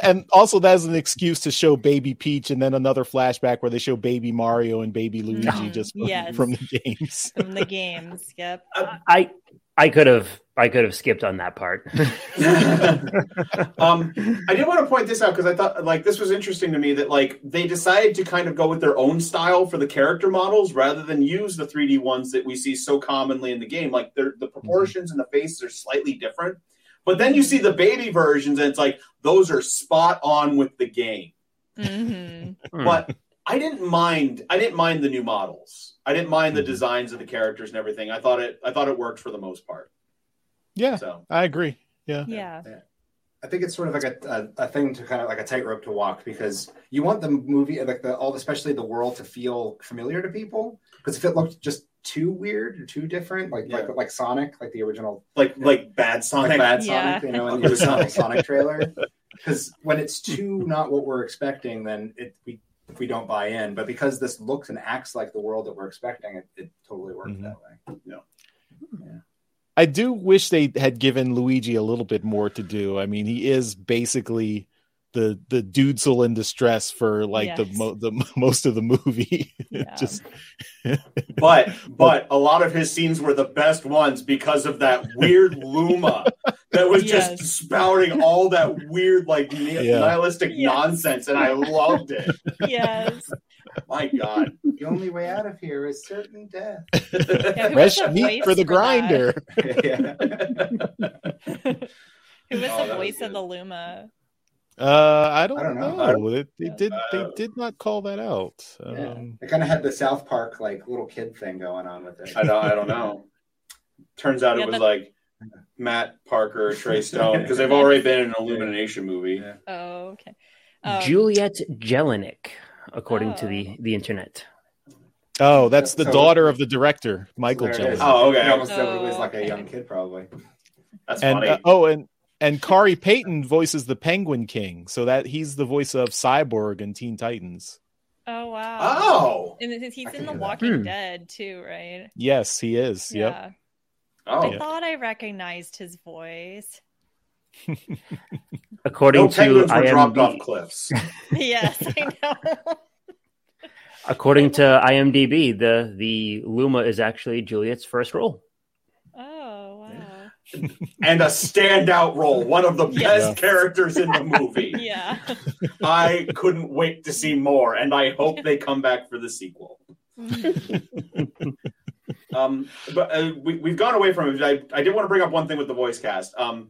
Speaker 1: and also that's an excuse to show baby peach and then another flashback where they show baby mario and baby luigi
Speaker 3: Mhm.
Speaker 1: just from,
Speaker 3: Yes.
Speaker 1: from the games
Speaker 3: From the games. Yep.
Speaker 2: I I could have I could have skipped on that part.
Speaker 5: um, I did want to point this out because I thought like this was interesting to me that like they decided to kind of go with their own style for the character models rather than use the 3D ones that we see so commonly in the game. Like the proportions and the faces are slightly different. But then you see the baby versions, and it's like those are spot on with the game.
Speaker 3: Mm-hmm.
Speaker 5: But I didn't mind. I didn't mind the new models. I didn't mind the designs of the characters and everything. I thought it. I thought it worked for the most part.
Speaker 1: Yeah,
Speaker 5: So
Speaker 1: I agree. Yeah.
Speaker 3: Yeah.
Speaker 4: I think it's sort of like a, a, a thing to kind of like a tightrope to walk because you want the movie, like the all, especially the world, to feel familiar to people. Because if it looked just too weird or too different, like
Speaker 5: Yeah.
Speaker 4: like like Sonic, like the original
Speaker 5: like like bad Sonic.
Speaker 4: like bad
Speaker 3: Yeah.
Speaker 4: Sonic, you know, in the original Sonic trailer. Because when it's too not what we're expecting, then it we if we don't buy in. But because this looks and acts like the world that we're expecting, it, it totally worked
Speaker 1: Mhm.
Speaker 4: that way.
Speaker 1: I do wish they had given Luigi a little bit more to do. I mean, he is basically the the dudesel in distress for like the, mo- the most of the movie.
Speaker 3: Yeah.
Speaker 1: Just
Speaker 5: But but a lot of his scenes were the best ones because of that weird Luma that was just spouting all that weird like ni-
Speaker 1: Yeah.
Speaker 5: nihilistic
Speaker 3: Yes.
Speaker 5: nonsense, and I loved it.
Speaker 3: Yes.
Speaker 5: My God.
Speaker 4: The only way out of here is certain death.
Speaker 3: Yeah,
Speaker 1: fresh meat for the
Speaker 3: for
Speaker 1: grinder.
Speaker 4: yeah.
Speaker 3: Who was
Speaker 5: Oh,
Speaker 3: the
Speaker 5: that was
Speaker 3: voice of the Luma?
Speaker 1: Uh, I don't,
Speaker 4: I don't know.
Speaker 1: know.
Speaker 4: I
Speaker 1: They, they did they did not call that out.
Speaker 4: Yeah.
Speaker 1: Um,
Speaker 4: It kind of had the South Park like little kid thing going on with it.
Speaker 5: I don't I don't know. Turns out
Speaker 3: Yeah,
Speaker 5: it was
Speaker 3: that-
Speaker 5: like Matt Parker, Trey Stone, because they've already been in an Illumination movie.
Speaker 4: Yeah.
Speaker 3: Oh, okay. Um,
Speaker 2: Juliet Jelenic, according to
Speaker 3: Oh.
Speaker 2: the the internet.
Speaker 1: oh, that's the
Speaker 4: So-
Speaker 1: daughter of the director, Michael
Speaker 4: There.
Speaker 1: Jelly.
Speaker 5: Oh, okay.
Speaker 4: It almost
Speaker 3: Oh,
Speaker 4: was like a young kid, probably.
Speaker 5: That's
Speaker 1: and
Speaker 5: funny.
Speaker 1: uh, oh, and and Khary Payton voices the Penguin King, so that he's the voice of Cyborg in Teen Titans.
Speaker 3: Oh wow.
Speaker 5: oh.
Speaker 3: And he's
Speaker 4: I
Speaker 3: in The. Walking
Speaker 2: Hmm.
Speaker 3: Dead too, right?
Speaker 1: Yes, he is. Yep.
Speaker 3: Yeah.
Speaker 5: Oh.
Speaker 3: I thought I recognized his voice.
Speaker 2: According
Speaker 5: No
Speaker 2: to
Speaker 5: penguins were dropped off
Speaker 2: IMDb,
Speaker 5: cliffs.
Speaker 3: yes, I know.
Speaker 2: according to IMDb, the the Luma is actually Juliet's first role.
Speaker 3: oh wow.
Speaker 5: and a standout role, one of the best
Speaker 3: Yes.
Speaker 5: characters in the movie.
Speaker 3: Yeah.
Speaker 5: I couldn't wait to see more, and I hope they come back for the sequel. Um, but uh, we, we've gone away from it. I, I did want to bring up one thing with the voice cast. Um,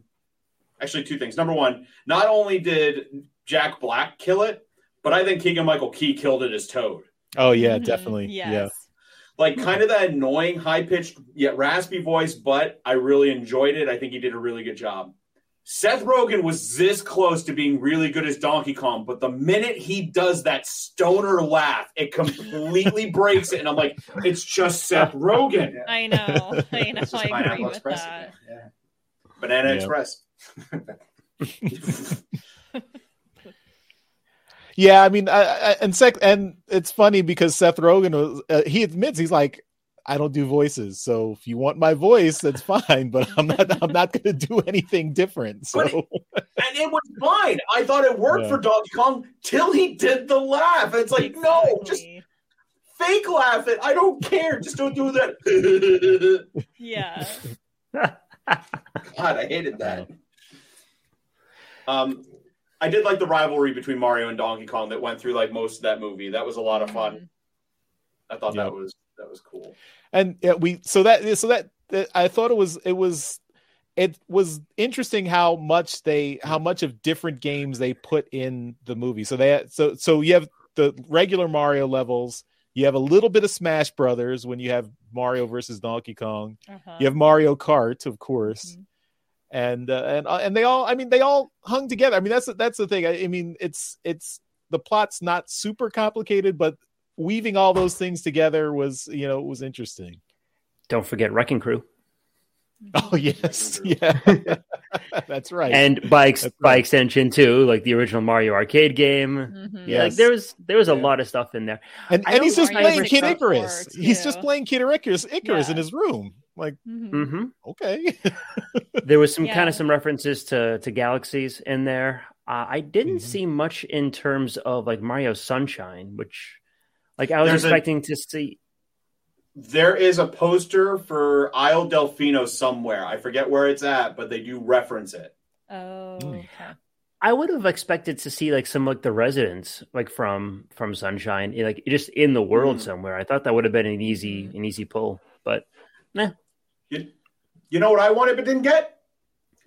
Speaker 5: actually, two things. Number one, not only did Jack Black kill it, but I think Keegan Michael Key killed it as Toad.
Speaker 1: Oh yeah,
Speaker 3: Mhm.
Speaker 1: definitely. Yeah.
Speaker 5: Like kind of that annoying, high pitched yet raspy voice, but I really enjoyed it. I think he did a really good job. Seth Rogen was this close to being really good as Donkey Kong, but the minute he does that stoner laugh, it completely breaks it. And I'm like, it's just Seth Rogen.
Speaker 3: I know. I know. I agree with that.
Speaker 4: again.
Speaker 5: Banana
Speaker 1: Yeah.
Speaker 5: Express.
Speaker 1: Yeah, I mean, I, I, and sec, and it's funny because Seth Rogen was uh, he admits he's like, I don't do voices, so if you want my voice, that's fine, but I'm not I'm not going to do anything different. So
Speaker 5: But And it was fine. I thought it worked
Speaker 1: Yeah.
Speaker 5: for Donkey Kong till he did the laugh. It's like, no, just fake laugh it. I don't care. Just don't do that.
Speaker 3: Yeah.
Speaker 5: God, I hated that. Um, I did like the rivalry between Mario and Donkey Kong that went through like most of that movie. That was a lot of fun. I thought
Speaker 1: Yeah.
Speaker 5: that was that was cool.
Speaker 1: and yeah, we so that so that, that I thought it was it was it was interesting how much they how much of different games they put in the movie. So they so so you have the regular Mario levels. You have a little bit of Smash Brothers when you have Mario versus Donkey Kong.
Speaker 3: Uh-huh.
Speaker 1: You have Mario Kart, of course,
Speaker 3: Mhm.
Speaker 1: And uh, and uh, and they all. I mean, they all hung together. I mean, that's that's the thing. I, I mean, it's it's the plot's not super complicated, but weaving all those things together was you know was interesting.
Speaker 2: Don't forget Wrecking Crew,
Speaker 1: Oh yes, yeah, that's right.
Speaker 2: and by ex-
Speaker 1: That's
Speaker 2: by extension too, like the original Mario arcade game.
Speaker 3: Mhm.
Speaker 2: Yeah, like there was there was a
Speaker 5: Yeah.
Speaker 2: lot of stuff in there.
Speaker 1: and, and he's just
Speaker 3: Mario
Speaker 1: playing Kid
Speaker 3: 64
Speaker 1: Icarus. He's just playing Kid Icarus, Icarus in his room. Like,
Speaker 3: Mhm.
Speaker 2: hmm
Speaker 1: okay,
Speaker 2: There was some
Speaker 3: Yeah.
Speaker 2: kind of some references to to galaxies in there. Uh, I didn't
Speaker 1: Mhm.
Speaker 2: see much in terms of like Mario Sunshine, which like I was
Speaker 5: There's a-
Speaker 2: expecting to see.
Speaker 5: There is a poster for Isle Delfino somewhere. I forget where it's at, but they do reference it.
Speaker 3: Oh,
Speaker 1: Hmm.
Speaker 3: okay.
Speaker 2: I would have expected to see like some like the residents like from from Sunshine, like just in the world
Speaker 5: Mm.
Speaker 2: somewhere. I thought that would have been an easy an easy pull, but
Speaker 5: You, you know what I wanted but didn't get?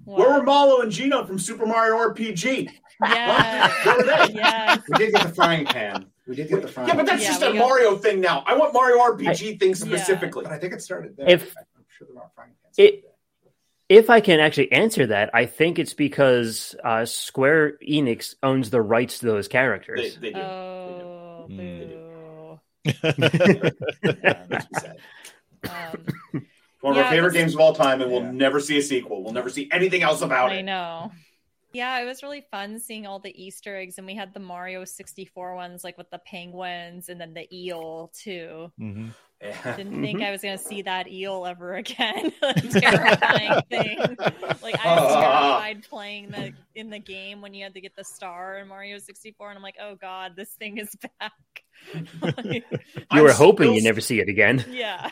Speaker 5: Where were
Speaker 3: What?
Speaker 5: Mallow and Geno from Super Mario RPG?
Speaker 3: Yeah.
Speaker 5: Where were they?
Speaker 3: yes.
Speaker 4: We did get the frying pan. We did get the frying pan.
Speaker 5: Yeah, but that's
Speaker 3: Yeah,
Speaker 5: just a
Speaker 3: got-
Speaker 5: Mario thing now. I want Mario RPG things
Speaker 3: Yeah.
Speaker 5: specifically.
Speaker 4: But I think it started there.
Speaker 2: If-
Speaker 4: I'm sure there are frying pans.
Speaker 2: It- if I can actually answer that, I think it's because uh, Square Enix owns the rights to those characters.
Speaker 5: they do.
Speaker 3: Oh,
Speaker 1: Mm.
Speaker 3: boo.
Speaker 5: Yeah, makes me sad.
Speaker 3: Um,
Speaker 5: One of
Speaker 3: Yeah,
Speaker 5: our favorite games of all time, and we'll
Speaker 4: Yeah.
Speaker 5: never see a sequel. We'll never see anything else about
Speaker 3: I
Speaker 5: it.
Speaker 3: I know. Yeah, it was really fun seeing all the Easter eggs, and we had the Mario 64 ones, like with the penguins and then the eel too.
Speaker 1: Mhm.
Speaker 4: Yeah.
Speaker 3: Didn't think I was going to see that eel ever again. terrifying thing. Like I was terrified playing the in the game when you had to get the star in Mario 64, and I'm like, oh god, this thing is back. Like,
Speaker 2: You
Speaker 5: I'm
Speaker 2: were hoping
Speaker 5: still-
Speaker 2: you never see it again.
Speaker 3: yeah,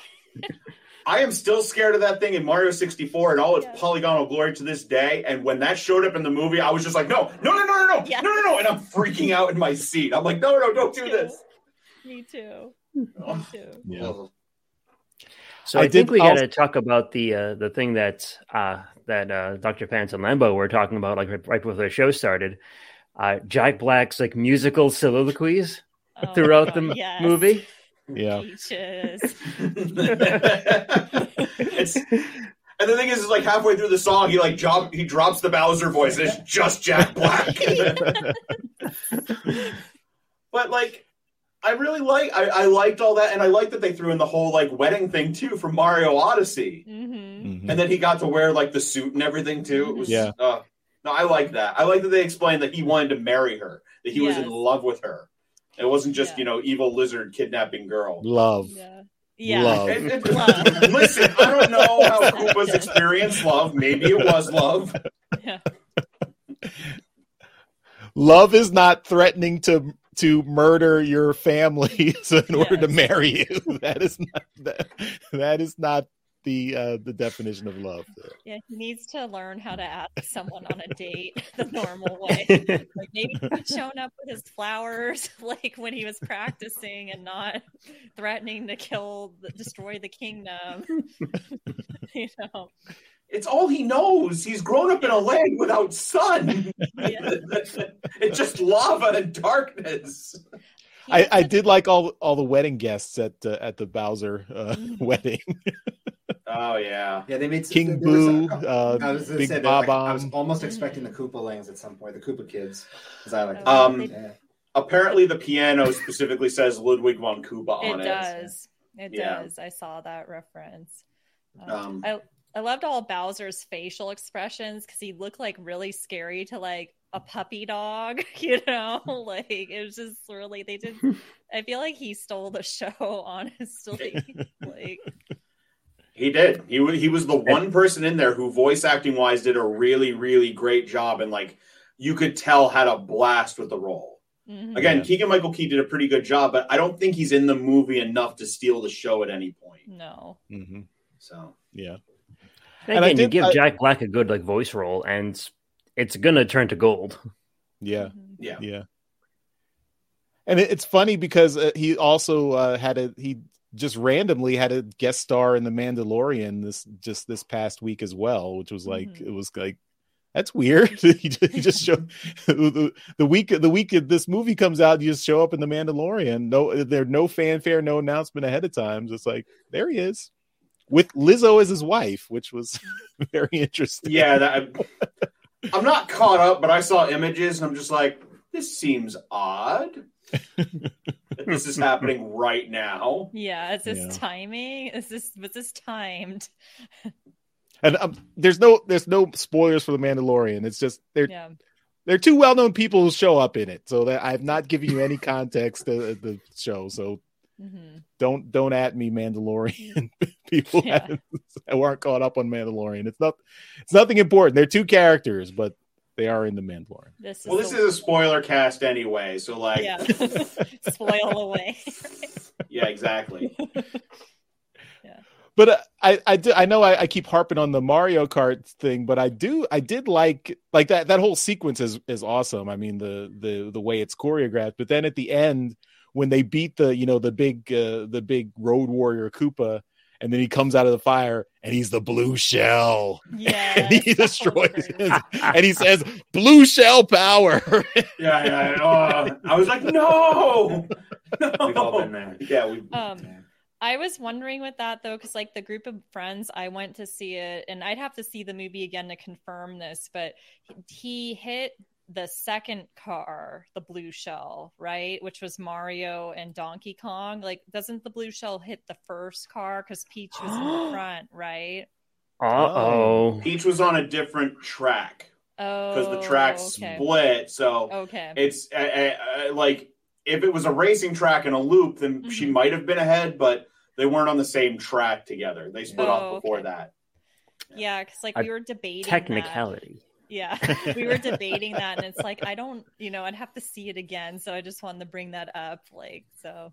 Speaker 5: I am still scared of that thing in Mario 64 and all its
Speaker 3: Yeah.
Speaker 5: polygonal glory to this day. And when that showed up in the movie, I was just like, no, no, no, no, no, no,
Speaker 3: Yeah.
Speaker 5: no, no, no. And I'm freaking out in my seat. I'm like, no, no, don't do
Speaker 3: Me
Speaker 5: this.
Speaker 3: me too. Me too.
Speaker 1: Yeah.
Speaker 2: So
Speaker 1: I
Speaker 2: I, think
Speaker 1: did
Speaker 2: we got to talk about the uh, the thing that uh, that uh, Dr. Pants and Lambo were talking about, like right, right before the show started. Uh, Jack Black's like musical soliloquies
Speaker 3: Oh,
Speaker 2: throughout the
Speaker 3: God,
Speaker 2: m-
Speaker 3: yes.
Speaker 2: movie.
Speaker 1: Yeah.
Speaker 3: Peaches.
Speaker 5: it's, and the thing is, is, like halfway through the song, he like drop, he drops the Bowser voice, and it's just Jack Black. but like, I really like, I, I liked all that, and I like that they threw in the whole like wedding thing too from Mario Odyssey,
Speaker 3: hmm
Speaker 1: Mhm.
Speaker 5: and then he got to wear like the suit and everything too. It was,
Speaker 1: Yeah.
Speaker 5: Uh, no, I like that. I like that they explained that he wanted to marry her, that he was in love with her. It wasn't just
Speaker 3: Yeah.
Speaker 5: you know evil lizard kidnapping girl.
Speaker 1: Love.
Speaker 3: Yeah. Yeah.
Speaker 1: Love.
Speaker 5: It- it-
Speaker 3: Love.
Speaker 5: listen, I don't know how Koopa's experienced love. Maybe it was love.
Speaker 3: Yeah.
Speaker 1: Love is not threatening to to murder your family so in order to marry you. That is not that, that is not the uh, the definition of love.
Speaker 3: Yeah, he needs to learn how to ask someone on a date the normal way. Like maybe he could shown up with his flowers, like when he was practicing, and not threatening to kill, destroy the kingdom. you know,
Speaker 5: It's all he knows. He's grown up in a land without sun.
Speaker 3: Yeah.
Speaker 5: it's just lava and darkness.
Speaker 1: I, I did like all all the wedding guests at uh, at the Bowser uh,
Speaker 3: Mhm.
Speaker 1: wedding.
Speaker 5: Oh yeah.
Speaker 4: Yeah, they made
Speaker 1: King
Speaker 4: there was a-
Speaker 1: Boo, uh,
Speaker 4: I was gonna
Speaker 1: Big
Speaker 4: say that, like, I was almost expecting the Koopalings at some point, the Koopa kids, because I like.
Speaker 3: Oh,
Speaker 5: Um,
Speaker 4: yeah.
Speaker 5: Apparently, the piano specifically says Ludwig von Koopa on it.
Speaker 3: It does. It
Speaker 5: Yeah.
Speaker 3: does. I saw that reference. Um,
Speaker 5: Um,
Speaker 3: I I loved all Bowser's facial expressions because he looked like really scary to like a puppy dog. You know, like it was just really they did. I feel like he stole the show. Honestly, like
Speaker 5: He did. He wa- he was the one person in there who voice acting wise did a really really great job and like you could tell had a blast with the role.
Speaker 3: mhm.
Speaker 5: Again,
Speaker 1: Yeah.
Speaker 5: Keegan Michael Key did a pretty good job, but I don't think he's in the movie enough to steal the show at any point.
Speaker 3: no,
Speaker 1: Mhm.
Speaker 5: So
Speaker 1: Yeah,
Speaker 2: And
Speaker 1: And I
Speaker 2: again, you give
Speaker 1: I-
Speaker 2: Jack Black a good like voice role, and it's gonna turn to gold.
Speaker 1: yeah,
Speaker 3: Mhm.
Speaker 5: yeah,
Speaker 1: yeah. And it, it's funny because uh, he also uh, had a he just randomly had a guest star in the Mandalorian this just this past week as well, which was like
Speaker 3: Mhm.
Speaker 1: it was like that's weird. he, just, show the, the week the week this movie comes out, you just show up in the Mandalorian. No, there no fanfare, no announcement ahead of time. Just like there he is with Lizzo as his wife, which was very interesting.
Speaker 5: yeah. That, I'm not caught up, but I saw images and I'm just like, this seems odd. That this is happening right now.
Speaker 3: yeah. Is this
Speaker 1: Yeah.
Speaker 3: timing? Is this was this timed?
Speaker 1: And um, there's no there's no spoilers for the Mandalorian. It's just they're
Speaker 3: Yeah,
Speaker 1: they're two well known people who show up in it. So that I've not given you any context to the show. So
Speaker 3: hmm
Speaker 1: don't don't at me Mandalorian people
Speaker 3: Yeah.
Speaker 1: who aren't caught up on Mandalorian. It's not it's nothing important. They're two characters, but they are in the Mandalorian.
Speaker 3: this is
Speaker 5: Well, this
Speaker 3: the-
Speaker 5: is a spoiler cast anyway, so like,
Speaker 3: yeah. Spoil away.
Speaker 5: yeah, exactly.
Speaker 1: but uh, I I do, I know I, I keep harping on the Mario Kart thing, but I do I did like like that that whole sequence is is awesome. I mean the the the way it's choreographed, but then at the end when they beat the you know the big uh, the big road warrior Koopa, and then he comes out of the fire and he's the blue shell.
Speaker 3: Yeah.
Speaker 1: and he destroys his, and he says blue shell power.
Speaker 5: Yeah, yeah. Oh, I was like, no, no.
Speaker 4: We've all been there.
Speaker 5: Yeah, we.
Speaker 3: Um, I was wondering with that though, because like the group of friends, I went to see it, and I'd have to see the movie again to confirm this, but he hit the second car, the blue shell, right? Which was Mario and Donkey Kong. Like, doesn't the blue shell hit the first car because Peach was in the front, right?
Speaker 2: Uh oh.
Speaker 5: Peach was on a different track
Speaker 3: Oh,
Speaker 5: because the track
Speaker 3: okay.
Speaker 5: split. So
Speaker 3: Okay.
Speaker 5: it's uh, uh, uh, like if it was a racing track and a loop, then she
Speaker 3: Mhm.
Speaker 5: might have been ahead, but they weren't on the same track together. They split
Speaker 3: Oh,
Speaker 5: off before
Speaker 3: okay.
Speaker 5: that.
Speaker 3: yeah, because like
Speaker 2: A
Speaker 3: we were debating that.
Speaker 2: Technicality.
Speaker 3: Yeah, we were debating that, and it's like I don't, you know, I'd have to see it again, so I just wanted to bring that up. Like, so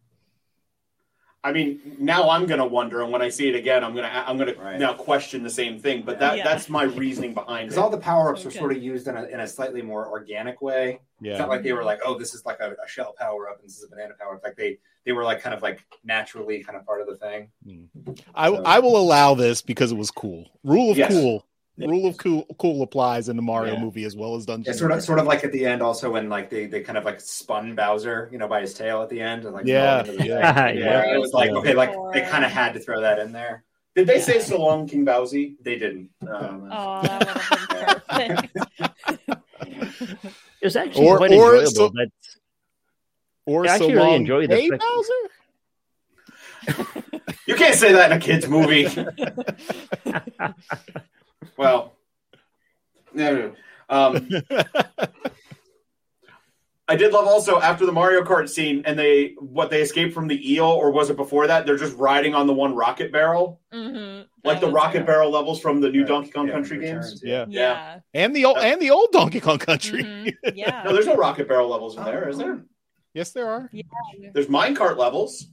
Speaker 5: I mean, now I'm gonna wonder, and when I see it again, I'm gonna I'm gonna
Speaker 4: Right.
Speaker 5: now question the same thing. But that
Speaker 3: Yeah.
Speaker 5: that's my reasoning behind
Speaker 4: Because
Speaker 5: it.
Speaker 4: all the power ups were
Speaker 3: Okay.
Speaker 4: sort of used in a, in a slightly more organic way. Yeah. It's
Speaker 1: yeah.
Speaker 4: not like they were like, oh, this is like a, a shell power up and this is a banana power up. Like they they were like kind of like naturally kind of part of the thing. Hmm.
Speaker 1: I I will allow this because it was cool. Rule of
Speaker 5: Yes.
Speaker 1: cool. Rule of cool cool applies in the Mario
Speaker 5: Yeah.
Speaker 1: movie as well as Dungeon.
Speaker 4: Yeah, sort of sort of like at the end also when like they, they kind of like spun Bowser, you know, by his tail at the end and like
Speaker 1: Yeah,
Speaker 4: fell the
Speaker 1: yeah.
Speaker 2: Yeah.
Speaker 4: It was like
Speaker 1: Yeah.
Speaker 4: okay, like they kind of had to throw that in there.
Speaker 5: Did they say so long, King Bowsy? They didn't. Um,
Speaker 3: oh, that would have been perfect.
Speaker 2: It was actually
Speaker 1: Or-
Speaker 2: quite
Speaker 1: or
Speaker 2: enjoyable.
Speaker 1: so-
Speaker 2: that
Speaker 1: or
Speaker 2: I actually
Speaker 1: so
Speaker 2: really
Speaker 1: long.
Speaker 2: enjoyed the
Speaker 1: Hey,
Speaker 2: fact-
Speaker 1: Bowser.
Speaker 5: you can't say that in a kids movie. Well, no, no. Um, I did love also after the Mario Kart scene and they what they escaped from the eel or was it before that? They're just riding on the one rocket barrel,
Speaker 3: Mhm.
Speaker 5: like the rocket
Speaker 3: good.
Speaker 5: barrel levels from the new
Speaker 4: Right.
Speaker 5: Donkey Kong
Speaker 4: Yeah,
Speaker 5: Country
Speaker 4: Returns,
Speaker 5: games.
Speaker 1: yeah.
Speaker 3: Yeah.
Speaker 1: And the old and the old Donkey Kong Country.
Speaker 3: Mhm. Yeah.
Speaker 5: No, there's no rocket barrel levels in there, is there?
Speaker 1: Yes, there are.
Speaker 5: There's minecart levels.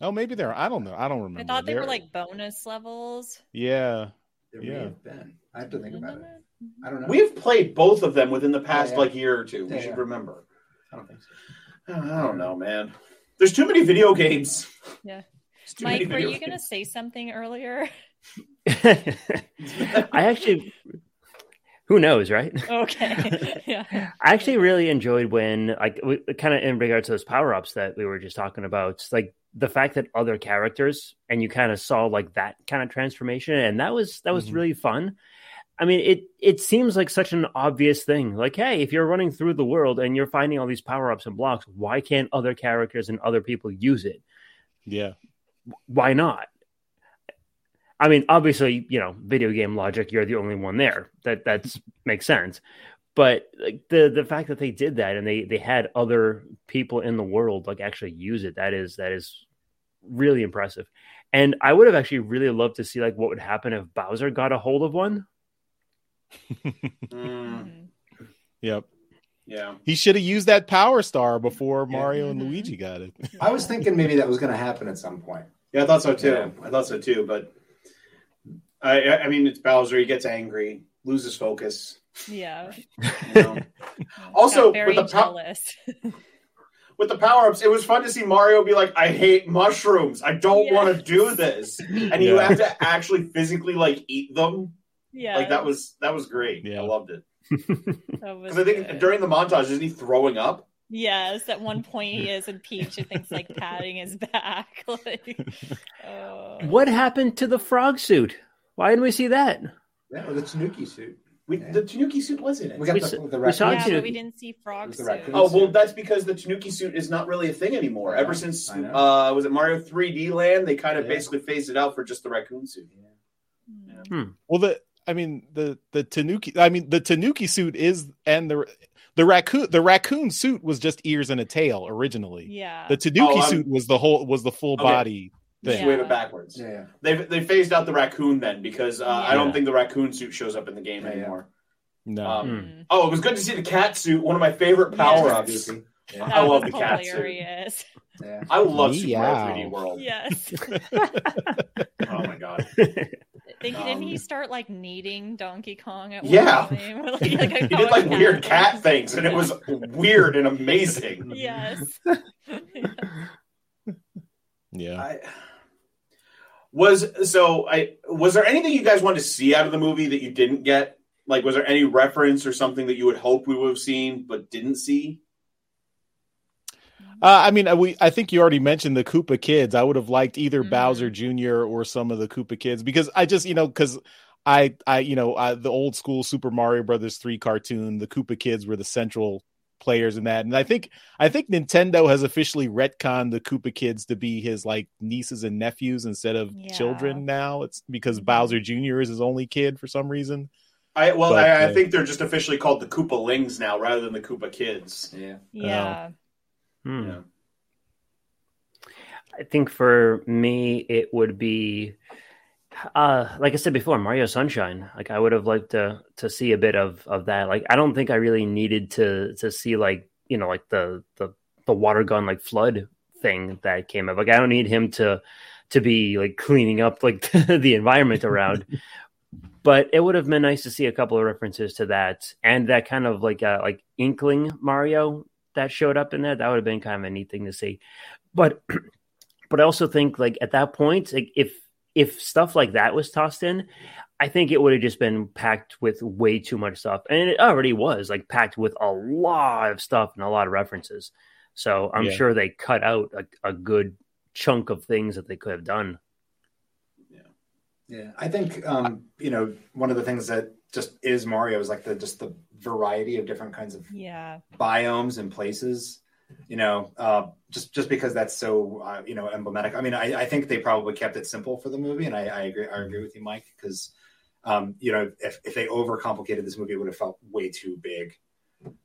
Speaker 1: Oh, maybe there. Are. I don't know. I don't remember.
Speaker 3: I thought they
Speaker 1: There-
Speaker 3: were like bonus levels.
Speaker 1: Yeah.
Speaker 4: There may
Speaker 1: Yeah.
Speaker 4: have been. I have to think about it. Mm-hmm. I don't know.
Speaker 5: We have played both of them within the past
Speaker 4: Yeah, yeah.
Speaker 5: like year or two. We
Speaker 4: Yeah,
Speaker 5: should
Speaker 4: yeah.
Speaker 5: remember.
Speaker 4: I don't think so.
Speaker 5: I don't know, man. There's too many video games.
Speaker 3: Yeah.
Speaker 5: There's
Speaker 3: Mike,
Speaker 5: many
Speaker 3: were you going to say something earlier?
Speaker 2: I actually, who knows, right?
Speaker 3: Okay. yeah.
Speaker 2: I actually really enjoyed when, like, kind of in regards to those power ups that we were just talking about, like the fact that other characters and you kind of saw like that kind of transformation, and that was that was
Speaker 1: Mhm.
Speaker 2: really fun. I mean, it it seems like such an obvious thing. Like, hey, if you're running through the world and you're finding all these power ups and blocks, why can't other characters and other people use it?
Speaker 1: Yeah.
Speaker 2: why not? I mean, obviously, you know, video game logic, you're the only one there. That that's makes sense. But like the the fact that they did that and they they had other people in the world like actually use it, that is that is really impressive. And I would have actually really loved to see like what would happen if Bowser got a hold of one.
Speaker 5: Mm.
Speaker 1: Yep.
Speaker 5: yeah.
Speaker 1: He should have used that power star before
Speaker 4: Yeah.
Speaker 1: Mario and
Speaker 3: Mhm.
Speaker 1: Luigi got it.
Speaker 4: I was thinking maybe that was going to happen at some point.
Speaker 5: Yeah, I thought so too.
Speaker 4: Yeah.
Speaker 5: I thought so too. But I, I I mean, it's Bowser. He gets angry, loses focus.
Speaker 3: Yeah.
Speaker 5: You know? Also,
Speaker 3: very
Speaker 5: with the pow-
Speaker 3: jealous.
Speaker 5: With the power ups, it was fun to see Mario be like, "I hate mushrooms. I don't
Speaker 3: Yeah.
Speaker 5: want to do this," and you have to actually physically like eat them.
Speaker 3: yeah.
Speaker 5: Like that was that was great.
Speaker 1: Yeah.
Speaker 5: I loved it because I think
Speaker 3: good.
Speaker 5: during the montage, isn't he throwing up?
Speaker 3: Yes, at one point he is, and Peach I think's like patting his back. Like, oh.
Speaker 2: what happened to the frog suit? Why didn't we see that?
Speaker 4: Yeah, or the Tanuki suit.
Speaker 5: We,
Speaker 4: Yeah.
Speaker 5: The Tanuki suit was in it.
Speaker 4: We got
Speaker 2: We
Speaker 4: the,
Speaker 2: s-
Speaker 4: the
Speaker 2: we saw
Speaker 4: raccoon
Speaker 3: Yeah, but
Speaker 4: suit.
Speaker 3: we didn't see frog
Speaker 4: It was the
Speaker 3: suit.
Speaker 5: Oh well, that's because the Tanuki suit is not really a thing anymore.
Speaker 4: Know,
Speaker 5: Ever since uh, was it Mario 3D Land, they kind of
Speaker 4: Yeah.
Speaker 5: basically phased it out for just the raccoon suit.
Speaker 3: Hmm.
Speaker 1: Well, the I mean the the Tanuki. I mean the Tanuki suit is and the the raccoon the raccoon suit was just ears and a tail originally.
Speaker 3: Yeah.
Speaker 1: The Tanuki
Speaker 5: Oh,
Speaker 1: suit was the whole was the full
Speaker 5: Okay.
Speaker 1: body
Speaker 5: Just wave it backwards.
Speaker 4: Yeah, yeah.
Speaker 5: They they phased out the raccoon then because uh, I don't think the raccoon suit shows up in the game
Speaker 4: Yeah, yeah.
Speaker 5: anymore.
Speaker 1: No.
Speaker 5: Um,
Speaker 3: Hmm.
Speaker 5: Oh, it was good to see the cat suit. One of my favorite power
Speaker 3: Yeah.
Speaker 5: ups.
Speaker 4: Yeah.
Speaker 5: I love the cat suit.
Speaker 3: hilarious.
Speaker 4: Yeah.
Speaker 5: I love Super
Speaker 1: Meow.
Speaker 5: Mario 3D World.
Speaker 3: Yes.
Speaker 5: Oh my god.
Speaker 3: Think,
Speaker 5: Um,
Speaker 3: didn't he start like kneading Donkey Kong at
Speaker 5: Yeah.
Speaker 3: one point? With, like,
Speaker 5: He did like
Speaker 3: dog
Speaker 5: weird cat things, and it was weird and amazing.
Speaker 3: Yes.
Speaker 1: Yeah.
Speaker 5: I, was so I was there anything you guys wanted to see out of the movie that you didn't get? Like, was there any reference or something that you would hope we would have seen but didn't see?
Speaker 1: Uh, I mean, we I think you already mentioned the Koopa kids. I would have liked either
Speaker 3: Mhm.
Speaker 1: Bowser Jr. or some of the Koopa kids because I just, you know, because I, I, you know, I, the old school Super Mario Brothers three cartoon, the Koopa kids were the central players in that, and I think, I think Nintendo has officially retconned the Koopa kids to be his like nieces and nephews instead of
Speaker 3: Yeah.
Speaker 1: children now. It's because
Speaker 3: Mhm.
Speaker 1: Bowser Jr. is his only kid for some reason.
Speaker 5: I well,
Speaker 1: But,
Speaker 5: I, I
Speaker 1: uh,
Speaker 5: think they're just officially called the Koopalings now, rather than the Koopa Kids.
Speaker 4: Yeah.
Speaker 3: Yeah.
Speaker 2: Hmm.
Speaker 5: Yeah.
Speaker 2: I think for me, it would be, uh, like I said before, Mario Sunshine. Like I would have liked to to see a bit of of that. Like I don't think I really needed to to see like you know like the the the water gun like flood thing that came up. Like I don't need him to to be like cleaning up like the environment around. but it would have been nice to see a couple of references to that and that kind of like uh, like inkling Mario that showed up in there. That would have been kind of a neat thing to see. But but I also think like at that point, like if if stuff like that was tossed in, I think it would have just been packed with way too much stuff, and it already was like packed with a lot of stuff and a lot of references. So I'm
Speaker 1: Yeah.
Speaker 2: sure they cut out a, a good chunk of things that they could have done.
Speaker 4: Yeah, Yeah. I think um, you know one of the things that just is Mario is like the just the variety of different kinds of
Speaker 3: Yeah.
Speaker 4: biomes and places. You know, uh, just just because that's so uh, you know emblematic. I mean, I, I think they probably kept it simple for the movie, and I, I agree. I agree with you, Mike, because um, you know if, if they overcomplicated this movie, it would have felt way too big.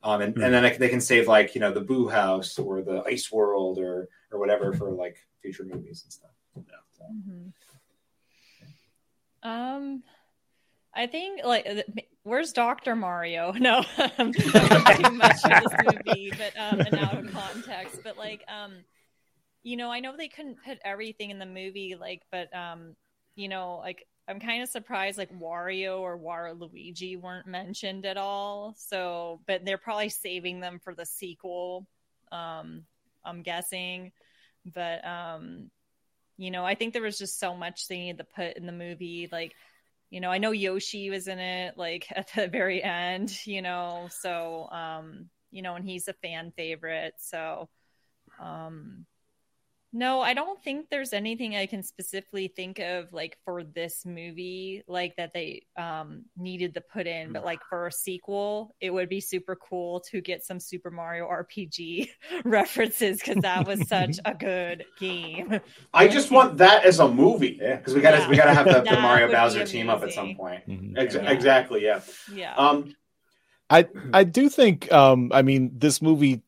Speaker 4: Um, and, and then they can save like you know the Boo House or the Ice World or or whatever for like future movies and stuff. Yeah, so.
Speaker 3: Mhm. Um, I think like where's Doctor Mario? No, um, too much of this movie, but um, and out of context. But like, um, you know, I know they couldn't put everything in the movie, like, but um, you know, like I'm kind of surprised like Wario or Waluigi weren't mentioned at all. So, but they're probably saving them for the sequel. Um, I'm guessing, but um, you know, I think there was just so much they needed to put in the movie. Like, you know, I know Yoshi was in it, like at the very end, you know, so, um, you know, and he's a fan favorite. So, um, no, I don't think there's anything I can specifically think of like for this movie, like that they um needed to put in, but like for a sequel, it would be super cool to get some Super Mario RPG references because that was such a good game.
Speaker 5: I just want that as a movie.
Speaker 4: Yeah, because we got to
Speaker 3: Yeah.
Speaker 4: we got to have the, the Mario Bowser team up at some point.
Speaker 1: Mhm.
Speaker 5: Ex-
Speaker 3: Yeah.
Speaker 5: Exactly. Yeah.
Speaker 3: Yeah.
Speaker 5: Um.
Speaker 1: I I do think um I mean this movie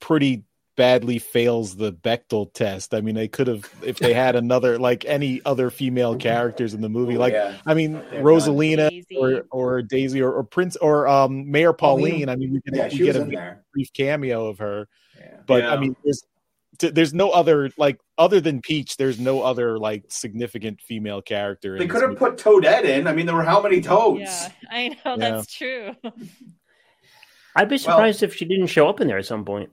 Speaker 1: pretty badly fails the Bechdel test. I mean they could have if they had another like any other female characters in the movie like
Speaker 4: yeah.
Speaker 1: I mean
Speaker 4: Yeah,
Speaker 1: Rosalina
Speaker 3: Daisy.
Speaker 1: or or Daisy or, or Prince or um Mayor Pauline.
Speaker 4: Pauline.
Speaker 1: I mean we, can,
Speaker 4: yeah,
Speaker 1: we get a
Speaker 4: in there.
Speaker 1: brief cameo of her
Speaker 4: Yeah.
Speaker 1: but
Speaker 5: Yeah.
Speaker 1: I mean there's there's no other like other than Peach there's no other like significant female character
Speaker 5: They could have put Toadette in. I mean, there were how many Toads?
Speaker 3: yeah, I know
Speaker 1: Yeah.
Speaker 3: that's true.
Speaker 2: I'd be surprised if she didn't show up in there at some point.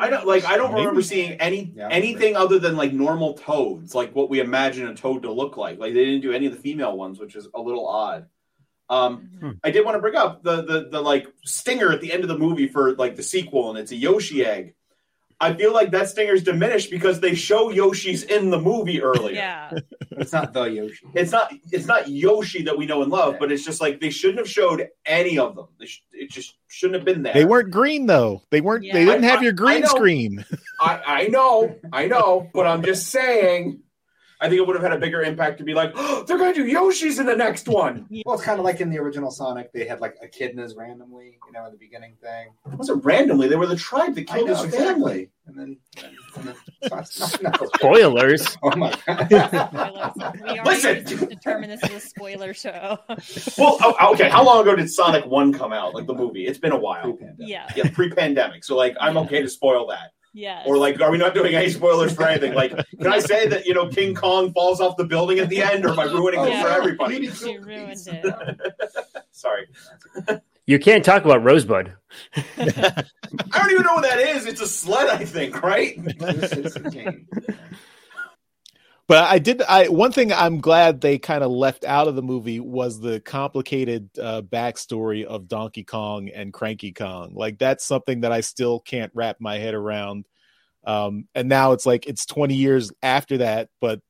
Speaker 5: I don't like. I don't
Speaker 1: Maybe.
Speaker 5: remember seeing any
Speaker 4: Yeah.
Speaker 5: anything other than like normal toads, like what we imagine a toad to look like. Like they didn't do any of the female ones, which is a little odd. Um,
Speaker 2: Hmm.
Speaker 5: I did want to bring up the the the like stinger at the end of the movie for like the sequel, and it's a Yoshi egg. I feel like that stinger's diminished because they show Yoshi's in the movie earlier.
Speaker 3: Yeah,
Speaker 4: it's not the Yoshi.
Speaker 5: It's not it's not Yoshi that we know and love, but it's just like they shouldn't have showed any of them. They sh- it just shouldn't have been there.
Speaker 1: They weren't green though. They weren't. They didn't
Speaker 5: I-
Speaker 1: have your
Speaker 5: I- I
Speaker 1: green
Speaker 5: know.
Speaker 1: screen.
Speaker 5: I, I know, I know, but I'm just saying. I think it would have had a bigger impact to be like, oh, they're going to do Yoshi's in the next one.
Speaker 4: Well, it's kind of like in the original Sonic, they had like echidnas randomly, you know, in the beginning thing.
Speaker 5: It wasn't randomly; they were the tribe that killed
Speaker 4: know,
Speaker 5: his
Speaker 4: exactly.
Speaker 5: family.
Speaker 4: And then, and then no.
Speaker 2: Spoilers.
Speaker 4: Oh my god.
Speaker 3: Spoilers. We already
Speaker 5: Listen.
Speaker 3: determine this is a spoiler show.
Speaker 5: Well, oh, oh, okay. How long ago did Sonic One come out? Like the movie? It's been a while.
Speaker 4: Pre-pandemic.
Speaker 3: yeah.
Speaker 5: Yeah, pre-pandemic. So like, I'm okay to spoil that.
Speaker 3: Yes.
Speaker 5: Or like, are we not doing any spoilers for anything? Like, can I say that you know King Kong falls off the building at the end, or am I ruining it for everybody?
Speaker 3: She ruined it.
Speaker 5: Sorry,
Speaker 2: You can't talk about Rosebud.
Speaker 5: I don't even know what that is. It's a sled, I think, right?
Speaker 1: But I did. I one thing I'm glad they kind of left out of the movie was the complicated uh, backstory of Donkey Kong and Cranky Kong. Like that's something that I still can't wrap my head around. Um, and now it's like it's 20 years after that. But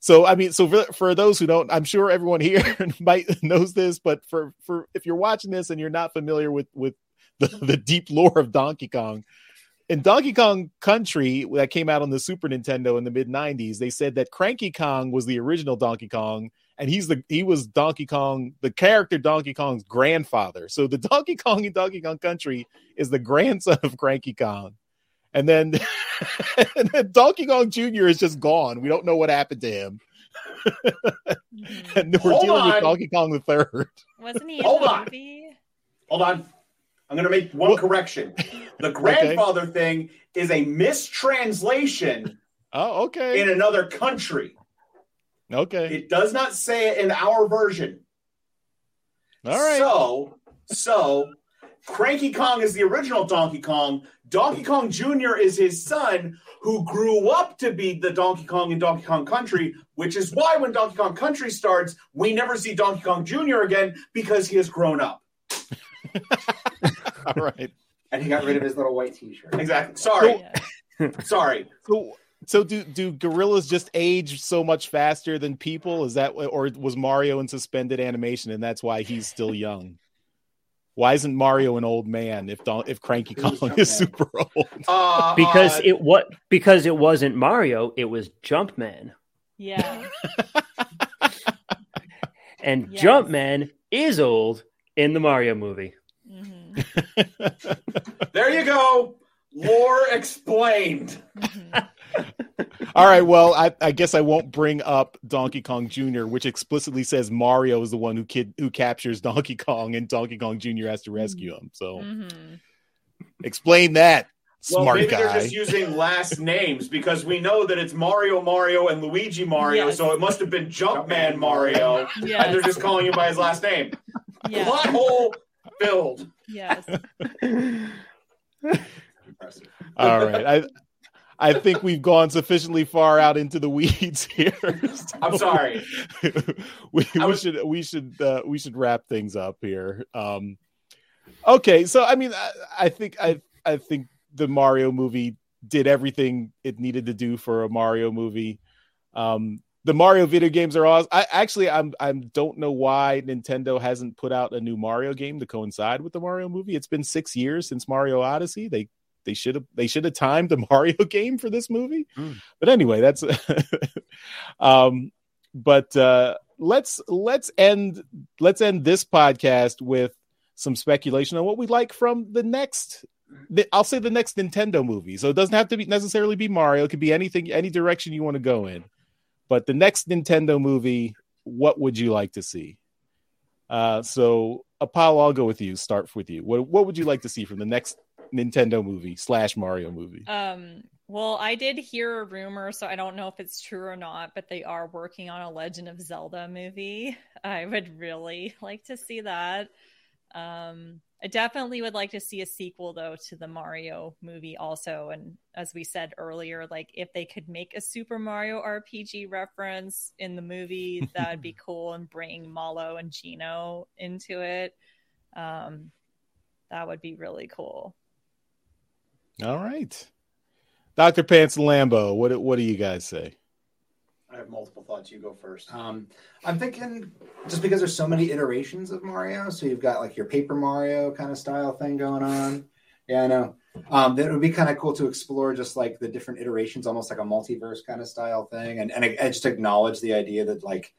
Speaker 1: so I mean, so for, for those who don't, I'm sure everyone here might knows this, but for for if you're watching this and you're not familiar with with the, the deep lore of Donkey Kong, in Donkey Kong Country that came out on the Super Nintendo in the mid 90s, they said that Cranky Kong was the original Donkey Kong and he's the he was Donkey Kong, the character Donkey Kong's grandfather. So the Donkey Kong in Donkey Kong Country is the grandson of Cranky Kong. And then, and then Donkey Kong Jr. is just gone. We don't know what happened to him. And we're
Speaker 5: Hold
Speaker 1: dealing
Speaker 5: on.
Speaker 1: with Donkey Kong the third.
Speaker 3: Wasn't he in
Speaker 5: Hold
Speaker 3: the
Speaker 5: on. Hold on. I'm going to make one correction. The grandfather thing is a mistranslation
Speaker 1: Oh, okay.
Speaker 5: in another country.
Speaker 1: okay.
Speaker 5: It does not say it in our version.
Speaker 1: All right.
Speaker 5: So, so Cranky Kong is the original Donkey Kong. Donkey Kong Jr. is his son who grew up to be the Donkey Kong in Donkey Kong Country, which is why when Donkey Kong Country starts, we never see Donkey Kong Jr. again because he has grown up.
Speaker 1: All right.
Speaker 4: And he got rid of his little white T-shirt.
Speaker 5: Exactly. Sorry.
Speaker 3: Yeah.
Speaker 5: Sorry.
Speaker 1: So, so do do gorillas just age so much faster than people? Is that or was Mario in suspended animation and that's why he's still young? Why isn't Mario an old man if Don, if Cranky
Speaker 4: He
Speaker 1: Kong is super old?
Speaker 5: Uh,
Speaker 2: Because
Speaker 5: uh,
Speaker 2: it what because it wasn't Mario, it was Jumpman.
Speaker 3: Yeah.
Speaker 2: And
Speaker 3: Yes.
Speaker 2: Jumpman is old in the Mario movie.
Speaker 5: there you go. Lore explained.
Speaker 1: All right, well, I, I guess I won't bring up Donkey Kong Jr., which explicitly says Mario is the one who kid who captures Donkey Kong, and Donkey Kong Jr. has to rescue him. So
Speaker 3: hmm
Speaker 1: explain that,
Speaker 5: Well,
Speaker 1: smart
Speaker 5: maybe they're just using last names because we know that it's Mario Mario and Luigi Mario,
Speaker 3: Yes.
Speaker 5: so it must have been Jumpman Mario, and they're just calling him by his last name.
Speaker 3: Yes.
Speaker 5: Plot hole filled.
Speaker 3: Yes.
Speaker 4: Impressive.
Speaker 1: All right, I I think we've gone sufficiently far out into the weeds here.
Speaker 5: I'm sorry.
Speaker 1: we, we
Speaker 5: was-
Speaker 1: should we should uh, we should wrap things up here. Um, okay, so I mean, I, I think I I think the Mario movie did everything it needed to do for a Mario movie. Um, the Mario video games are awesome. I actually I'm I don't know why Nintendo hasn't put out a new Mario game to coincide with the Mario movie. It's been six years since Mario Odyssey. They they should have they should have timed the Mario game for this movie.
Speaker 2: Mm.
Speaker 1: But anyway, that's um but uh let's let's end let's end this podcast with some speculation on what we like from the next the, I'll say the next Nintendo movie. So it doesn't have to be necessarily be Mario. It could be anything, any direction you want to go in. But the next Nintendo movie, what would you like to see? Uh, so Apollo, I'll go with you. Start with you. What what would you like to see from the next Nintendo movie slash Mario movie?
Speaker 3: Um, well, I did hear a rumor, so I don't know if it's true or not, but they are working on a Legend of Zelda movie. I would really like to see that. Um, I definitely would like to see a sequel though to the Mario movie also. And as we said earlier, like if they could make a Super Mario RPG reference in the movie, that would be cool and bring Mallow and Geno into it. Um, that would be really cool.
Speaker 1: All right, Doctor Pants and Lambo. What what do you guys say?
Speaker 5: I have multiple thoughts. You go first.
Speaker 4: Um, I'm thinking just because there's so many iterations of Mario, so you've got like your Paper Mario kind of style thing going on. Yeah, I know. Um, that would be kind of cool to explore just like the different iterations, almost like a multiverse kind of style thing, and and, and just acknowledge the idea that like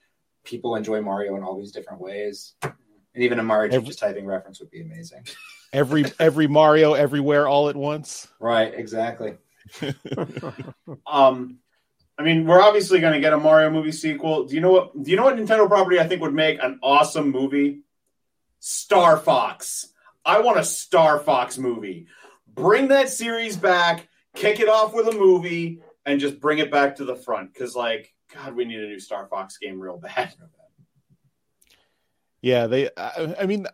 Speaker 4: people enjoy Mario in all these different ways. And even a Mario
Speaker 1: Every-
Speaker 4: just typing reference would be amazing.
Speaker 1: Every every Mario everywhere all at once.
Speaker 4: Right, exactly.
Speaker 5: um, I mean, we're obviously going to get a Mario movie sequel. Do you know what? Do you know what Nintendo property I think would make an awesome movie? Star Fox. I want a Star Fox movie. Bring that series back, kick it off with a movie, and just bring it back to the front. Because, like, God, we need a new Star Fox game real bad.
Speaker 1: Yeah, they. I, I mean,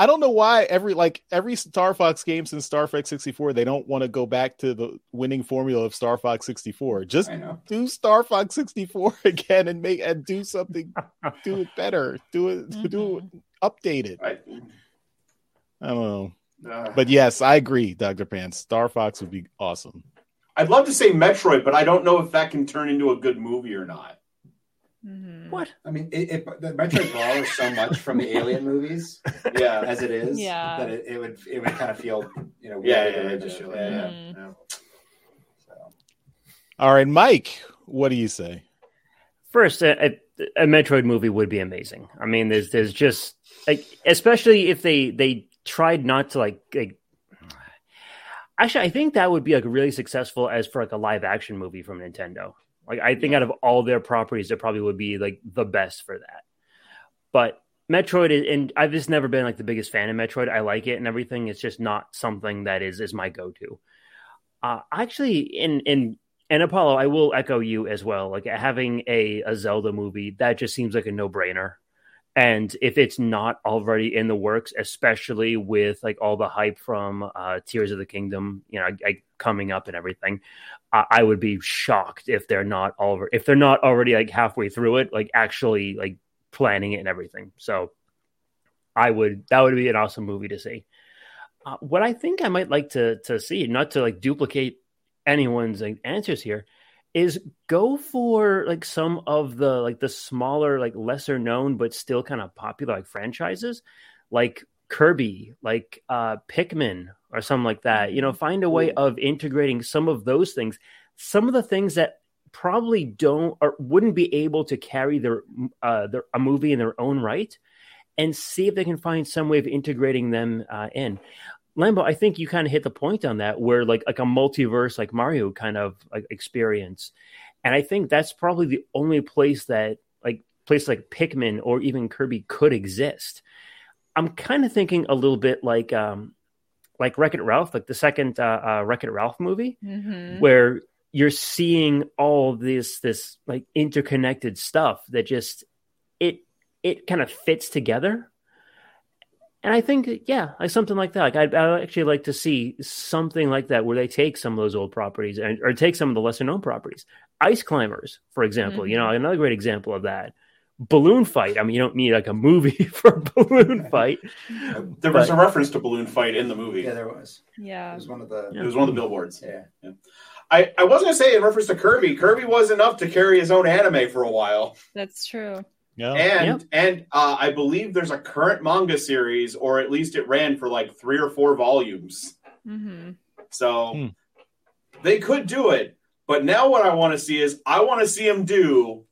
Speaker 1: I don't know why every like every Star Fox game since Star Fox 64, they don't want to go back to the winning formula of Star Fox 64. Just do Star Fox 64 again and make and do something, do it better, do it, mm-hmm. do it, update it. I, I don't know, uh, but yes, I agree, Doctor Pants. Star Fox would be awesome.
Speaker 5: I'd love to say Metroid, but I don't know if that can turn into a good movie or not.
Speaker 2: Mm-hmm. What?
Speaker 4: I mean, it, it, the Metroid borrows so much from the Alien movies, yeah, as it is, yeah, that it, it would it would kind of feel, you know,
Speaker 5: yeah, yeah, yeah, yeah, mm-hmm. yeah,
Speaker 1: So. All right, Mike, what do you say?
Speaker 2: First, a, a, Metroid movie would be amazing. I mean, there's there's just like, especially if they they tried not to like like actually i think that would be like really successful as for like a live action movie from nintendo like I think out of all their properties, it probably would be like the best for that. But Metroid is, and I've just never been like the biggest fan of Metroid. I like it and everything. It's just not something that is is my go to. Uh, actually, in in and Apollo, I will echo you as well. Like having a a Zelda movie that just seems like a no brainer. And if it's not already in the works, especially with like all the hype from uh, Tears of the Kingdom, you know, I, I, coming up and everything, I, would be shocked if they're not all if they're not already like halfway through it, like actually like planning it and everything. So I would that would be an awesome movie to see. Uh, what I think I might like to to see, not to like duplicate anyone's like, answers here, is go for like some of the like the smaller like lesser known but still kind of popular like franchises like kirby like uh pikmin or something like that you know find a way of integrating some of those things. Some of the things that probably don't or wouldn't be able to carry their uh their, a movie in their own right and see if they can find some way of integrating them uh, in. Lambo, I think you kind of hit the point on that, where like like a multiverse, like Mario kind of like experience, and I think that's probably the only place that like place like Pikmin or even Kirby could exist. I'm kind of thinking a little bit like um like Wreck It Ralph, like the second uh, uh Wreck It Ralph movie, mm-hmm. where you're seeing all this this like interconnected stuff that just it it kind of fits together and I think, yeah, like something like that. Like I'd, I'd, actually like to see something like that where they take some of those old properties and or take some of the lesser known properties. Ice climbers, for example, mm-hmm. you know, mm-hmm. another great example of that. Balloon fight. I mean, you don't need like a movie for a balloon fight.
Speaker 5: there was a reference to balloon fight in the movie.
Speaker 4: Yeah, there was.
Speaker 3: Yeah,
Speaker 4: it was one of the.
Speaker 5: Yeah. It was one of the billboards.
Speaker 4: Yeah. yeah.
Speaker 5: I, I was gonna say in reference to Kirby, Kirby was enough to carry his own anime for a while.
Speaker 3: That's true.
Speaker 5: Yeah. And yep. and uh, I believe there's a current manga series, or at least it ran for like three or four volumes.
Speaker 3: Mm-hmm.
Speaker 5: So hmm. they could do it, but now what I want to see is I want to see them do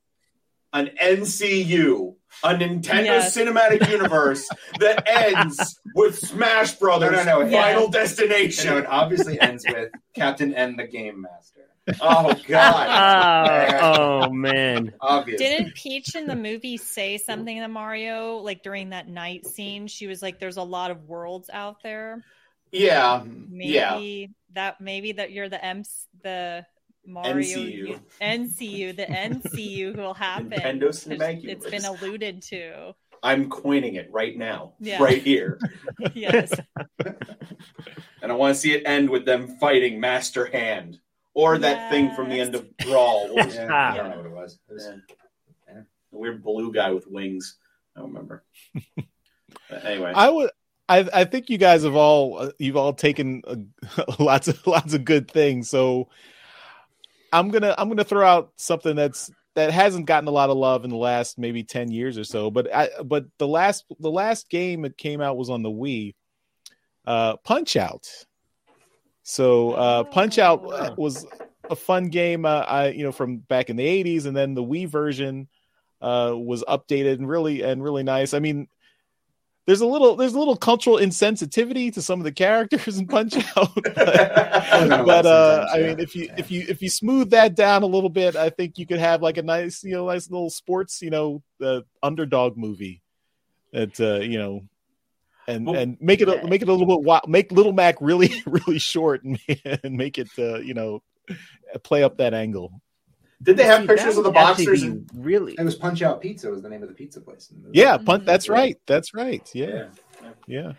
Speaker 5: an NCU, a Nintendo yes. Cinematic Universe that ends with Smash Brothers no, no, no, Final Destination.
Speaker 4: it obviously ends with Captain N the Game Master.
Speaker 5: Oh God!
Speaker 2: oh, oh man!
Speaker 4: Obviously.
Speaker 3: Didn't Peach in the movie say something to Mario like during that night scene? She was like, "There's a lot of worlds out there."
Speaker 5: Yeah.
Speaker 3: Maybe
Speaker 5: yeah.
Speaker 3: that maybe that you're the M the Mario NCU. NCU, the NCU who will happen.
Speaker 5: Nintendo Cinematic
Speaker 3: it's, it's been alluded to.
Speaker 5: I'm coining it right now, yeah. right here.
Speaker 3: yes.
Speaker 5: and I want to see it end with them fighting Master Hand or that thing from the end of Brawl.
Speaker 4: yeah, I don't know what it was. It was
Speaker 5: yeah. a weird blue guy with wings. I don't remember. anyway,
Speaker 1: I would. I, I think you guys have all you've all taken uh, lots of lots of good things. So I'm gonna I'm gonna throw out something that's that hasn't gotten a lot of love in the last maybe ten years or so. But I but the last the last game that came out was on the Wii. Uh, Punch Out. So uh, Punch Out uh, was a fun game. Uh, I you know from back in the '80s, and then the Wii version uh, was updated and really and really nice. I mean, there's a little there's a little cultural insensitivity to some of the characters in Punch Out. but, but uh, I mean, if you if you if you smooth that down a little bit, I think you could have like a nice you know nice little sports you know the underdog movie that uh, you know and well, and make it a, make it a little bit wild, make Little Mac really really short and, and make it uh, you know play up that angle.
Speaker 5: Did they have See, pictures of the boxers?
Speaker 2: And... Really,
Speaker 4: it was Punch Out Pizza. Was the name of the pizza place?
Speaker 1: Yeah, punch. That's right. That's right. Yeah. yeah, yeah.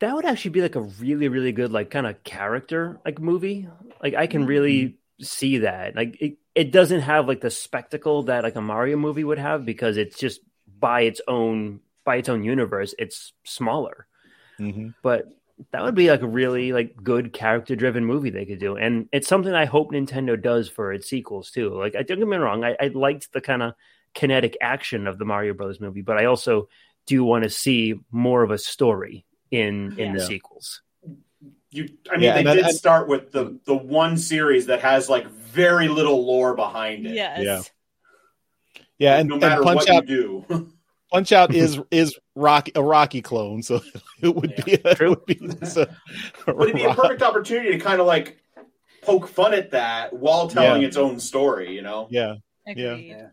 Speaker 2: That would actually be like a really, really good like kind of character like movie. Like I can really mm-hmm. see that. Like it, it doesn't have like the spectacle that like a Mario movie would have because it's just by its own by its own universe. It's smaller, mm-hmm. but that would be like a really like good character driven movie they could do and it's something i hope nintendo does for its sequels too. Like i don't get me wrong i, I liked the kind of kinetic action of the mario brothers movie but i also do want to see more of a story in in yeah. the sequels.
Speaker 5: You i mean yeah, they did I, start with the the one series that has like very little lore behind it.
Speaker 3: Yes.
Speaker 1: Yeah. Yeah and
Speaker 5: no matter
Speaker 1: what
Speaker 5: out, you do
Speaker 1: Punch Out is is Rocky a Rocky clone, so it would yeah, be a, it would be
Speaker 5: a, a would it be a perfect opportunity to kind of like poke fun at that while telling yeah. its own story, you know?
Speaker 1: Yeah,
Speaker 3: Agreed.
Speaker 4: yeah.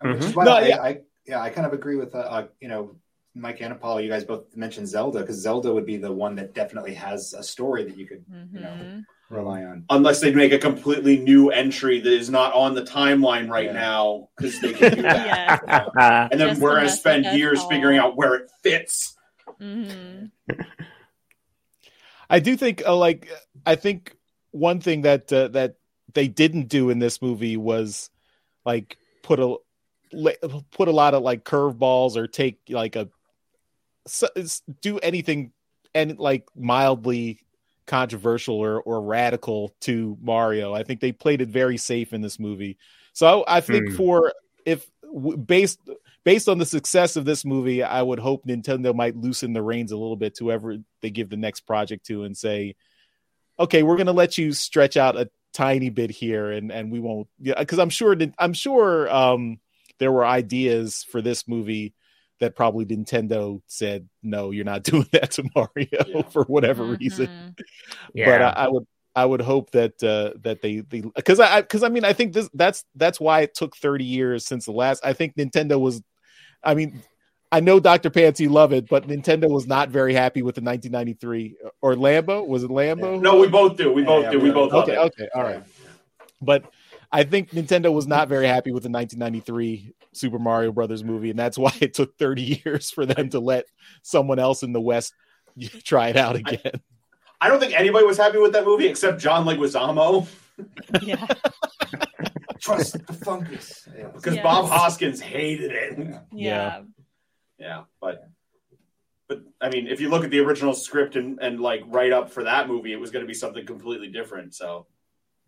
Speaker 4: I mm-hmm. no, I, yeah. I, yeah, I kind of agree with uh, uh, you know Mike and Paul. You guys both mentioned Zelda because Zelda would be the one that definitely has a story that you could mm-hmm. you know mm-hmm rely on.
Speaker 5: Unless they make a completely new entry that is not on the timeline right yeah. now, because they can do that. yeah. And then Just we're going to spend years all. figuring out where it fits.
Speaker 3: Mm-hmm.
Speaker 1: I do think, uh, like, I think one thing that uh, that they didn't do in this movie was like put a put a lot of like curveballs or take like a do anything and like mildly controversial or, or radical to Mario. I think they played it very safe in this movie. So I, I think mm. for if based based on the success of this movie, I would hope Nintendo might loosen the reins a little bit to whoever they give the next project to and say, okay, we're going to let you stretch out a tiny bit here and and we won't yeah because i'm sure i'm sure um there were ideas for this movie that probably Nintendo said, no, you're not doing that to Mario yeah. for whatever mm-hmm. reason. Yeah. But I, I, would I would hope that uh, that they because I because I mean I think this that's that's why it took 30 years since the last. I think Nintendo was, I mean. I know Dr. Pants, you love it, but Nintendo was not very happy with the 1993 or Lambo. Was it Lambo?
Speaker 5: No, we both do. We both yeah, do. We both.
Speaker 1: Okay. Okay. All right. But I think Nintendo was not very happy with the 1993 Super Mario Brothers movie, and that's why it took 30 years for them to let someone else in the West try it out again.
Speaker 5: I, I don't think anybody was happy with that movie except John Leguizamo.
Speaker 3: Yeah.
Speaker 4: Trust the fungus.
Speaker 5: Because yes. Bob Hoskins hated it.
Speaker 3: Yeah. yeah.
Speaker 5: Yeah, but but I mean, if you look at the original script and, and like write up for that movie, it was going to be something completely different. So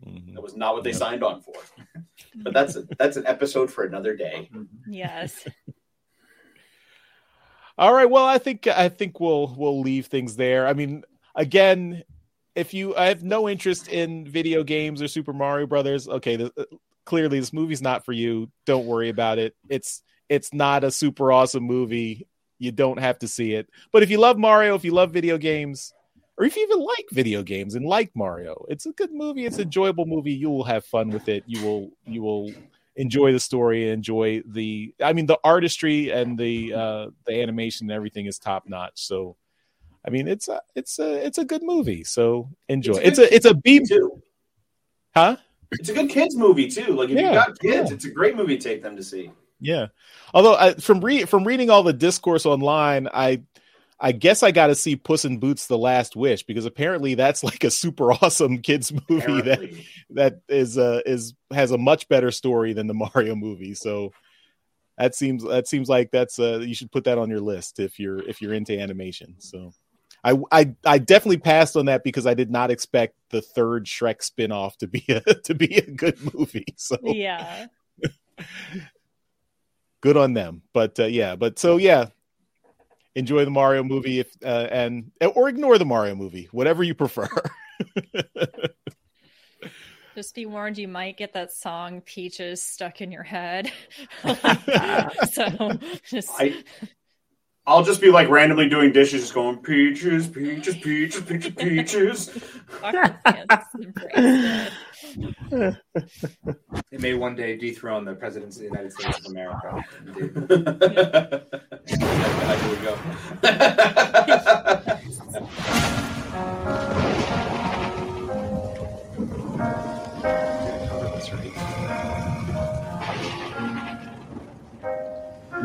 Speaker 5: Mm-hmm. That was not what they yep. signed on for. but that's a, that's an episode for another day.
Speaker 3: Yes.
Speaker 1: All right. Well, I think I think we'll we'll leave things there. I mean, again, if you I have no interest in video games or Super Mario Brothers, okay, the, uh, clearly this movie's not for you. Don't worry about it. It's it's not a super awesome movie. You don't have to see it. But if you love Mario, if you love video games, or if you even like video games and like Mario, it's a good movie. It's an enjoyable movie. You will have fun with it. You will you will enjoy the story, and enjoy the. I mean, the artistry and the uh, the animation and everything is top notch. So, I mean, it's a it's a it's a good movie. So enjoy. It's a it's a, B
Speaker 5: too.
Speaker 1: Huh?
Speaker 5: It's a good kids movie too. Like if yeah, you got kids, yeah. it's a great movie to take them to see.
Speaker 1: Yeah. Although I, from re- from reading all the discourse online, I I guess I got to see Puss in Boots: The Last Wish because apparently that's like a super awesome kids movie apparently. that that is uh is has a much better story than the Mario movie. So that seems that seems like that's uh you should put that on your list if you're if you're into animation. So I I I definitely passed on that because I did not expect the third Shrek spin-off to be a to be a good movie. So
Speaker 3: yeah.
Speaker 1: good on them. But uh, yeah, but so yeah, enjoy the Mario movie if uh, and or ignore the Mario movie, whatever you prefer.
Speaker 3: Just be warned, you might get that song "Peaches" stuck in your head. so, just
Speaker 5: I, I'll just be like randomly doing dishes, just going peaches, peaches, peaches, peaches, peaches.
Speaker 3: Dr. Pants embraced it.
Speaker 4: It may one day dethrone the presidency of the United States of America. Indeed.
Speaker 5: Here we go.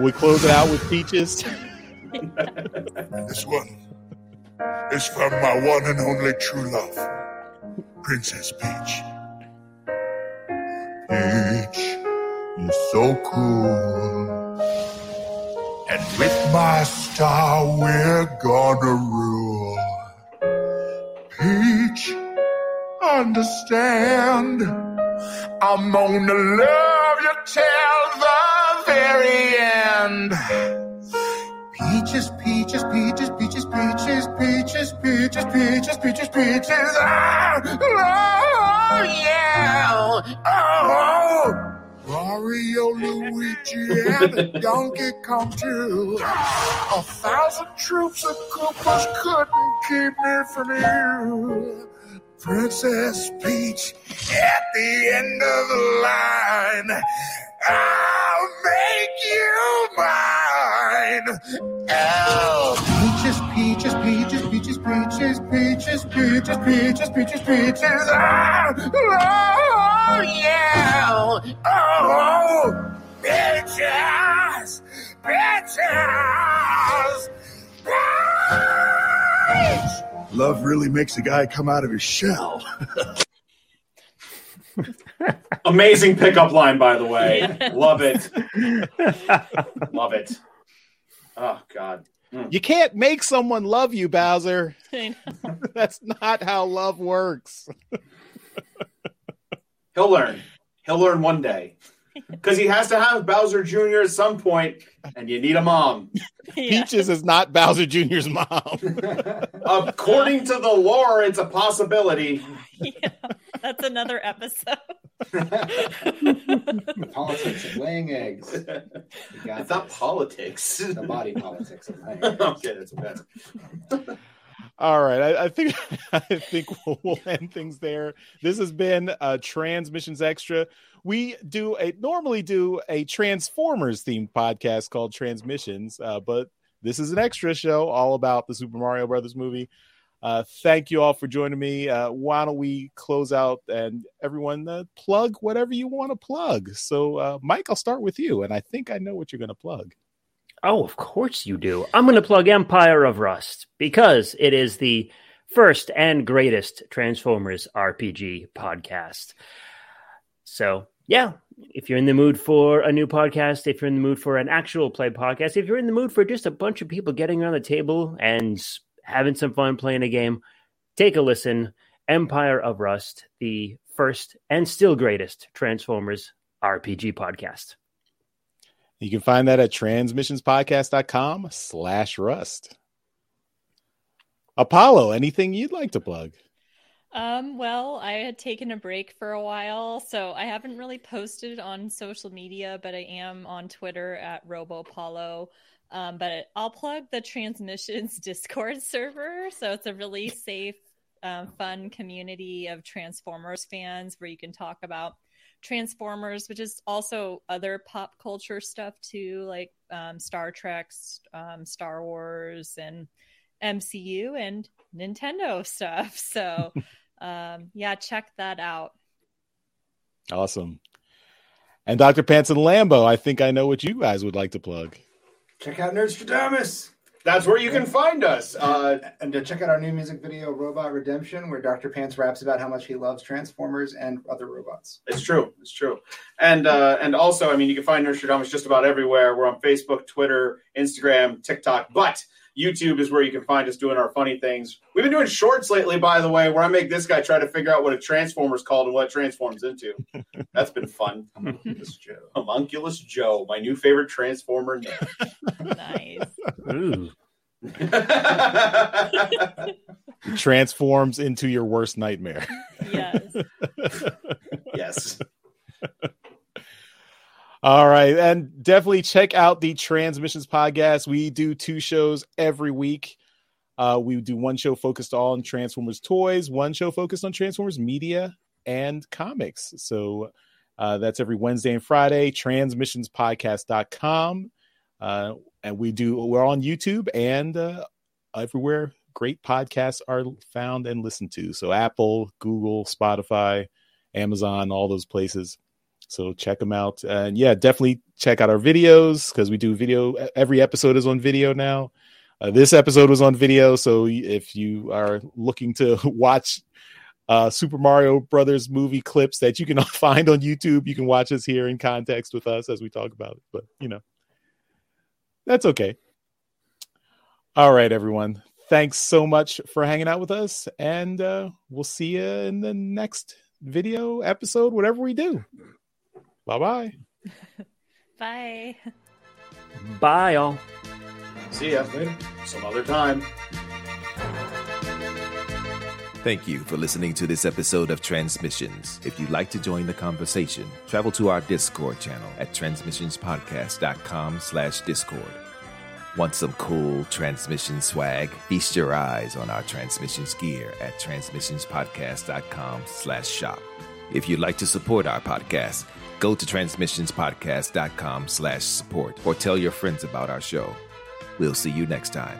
Speaker 1: We close it out with peaches.
Speaker 7: This one is from my one and only true love, Princess Peach. Peach, you're so cool. And with my star, we're gonna rule. Peach, understand. I'm gonna love you till the very end. Peaches, peaches, peaches, peaches, peaches, peaches, peaches, peaches, peaches, peaches. Ah, oh, yeah. Oh, Mario, Luigi, and Donkey Kong too. A thousand troops of Koopas couldn't keep me from you. Princess Peach at the end of the line. I'll make you mine. Oh, peaches, peaches, peaches, peaches, peaches, peaches, peaches, peaches, peaches, peaches. Ah, oh, yeah. Oh, peaches, peaches, peaches. Love really makes a guy come out of his shell.
Speaker 5: Amazing pickup line, by the way. Love it. Love it. Oh God. Hmm.
Speaker 1: You can't make someone love you, Bowser. That's not how love works.
Speaker 5: He'll learn. He'll learn one day. Because he has to have Bowser Jr. at some point, and you need a mom.
Speaker 3: Yeah.
Speaker 1: Peaches is not Bowser Jr.'s mom.
Speaker 5: According to the lore, it's a possibility.
Speaker 3: Yeah, that's another episode.
Speaker 4: The politics of laying eggs. You got
Speaker 5: It's not politics.
Speaker 4: The body politics of laying eggs.
Speaker 5: okay, that's better.
Speaker 1: All right, I, I think I think we'll, we'll end things there. This has been a Transmissions Extra. We do a normally do a Transformers themed podcast called Transmissions, uh, but this is an extra show all about the Super Mario Brothers movie. Uh, thank you all for joining me. Uh, why don't we close out and everyone uh, plug whatever you want to plug? So, uh, Mike, I'll start with you, and I think I know what you're going to plug.
Speaker 2: Oh, of course you do. I'm going to plug Empire of Rust because it is the first and greatest Transformers RPG podcast. So, yeah, if you're in the mood for a new podcast, if you're in the mood for an actual play podcast, if you're in the mood for just a bunch of people getting around the table and having some fun playing a game, take a listen. Empire of Rust, the first and still greatest Transformers RPG podcast.
Speaker 1: You can find that at transmissionspodcast.com slash rust. Apollo, anything you'd like to plug?
Speaker 3: Um, well, I had taken a break for a while, so I haven't really posted on social media, but I am on Twitter at RoboPaulo. Um, but I'll plug the Transmissions Discord server. So it's a really safe, um, fun community of Transformers fans where you can talk about Transformers, which is also other pop culture stuff too, like um, Star Trek, um, Star Wars, and MCU and Nintendo stuff. So, um, yeah, check that out.
Speaker 1: Awesome. And Dr. Pants and Lambo, I think I know what you guys would like to plug.
Speaker 4: Check out Nerdstrodamus.
Speaker 5: That's where you can find us. Uh,
Speaker 4: And to check out our new music video, Robot Redemption, where Dr. Pants raps about how much he loves Transformers and other robots.
Speaker 5: It's true. It's true. And uh, and also, I mean, you can find Nerdstrodamus just about everywhere. We're on Facebook, Twitter, Instagram, TikTok, but YouTube is where you can find us doing our funny things. We've been doing shorts lately, by the way, where I make this guy try to figure out what a transformer's called and what it transforms into. That's been fun.
Speaker 4: Homunculus Joe.
Speaker 5: Homunculus Joe, my new favorite transformer name.
Speaker 3: Nice.
Speaker 2: Ooh.
Speaker 1: Transforms into your worst nightmare.
Speaker 3: yes.
Speaker 5: yes.
Speaker 1: All right. And definitely check out the Transmissions podcast. We do two shows every week. Uh, we do one show focused all on Transformers toys, one show focused on Transformers media and comics. So uh, that's every Wednesday and Friday, transmissionspodcast.com. Uh, and we do, we're on YouTube and uh, everywhere great podcasts are found and listened to. So Apple, Google, Spotify, Amazon, all those places. So check them out. And yeah, definitely check out our videos because we do video. Every episode is on video now. Uh, this episode was on video. So if you are looking to watch uh, Super Mario Brothers movie clips that you can find on YouTube, you can watch us here in context with us as we talk about it. But, you know, that's okay. All right, everyone thanks so much for hanging out with us, and uh, we'll see you in the next video episode, whatever we do. Bye-bye.
Speaker 3: Bye.
Speaker 2: Bye, all.
Speaker 5: See ya later. Some other time.
Speaker 8: Thank you for listening to this episode of Transmissions. If you'd like to join the conversation, travel to our Discord channel at transmissionspodcast.com slash discord. Want some cool transmission swag? Feast your eyes on our transmissions gear at transmissionspodcast.com slash shop. If you'd like to support our podcast, go to transmissionspodcast.com slash support or tell your friends about our show. We'll see you next time.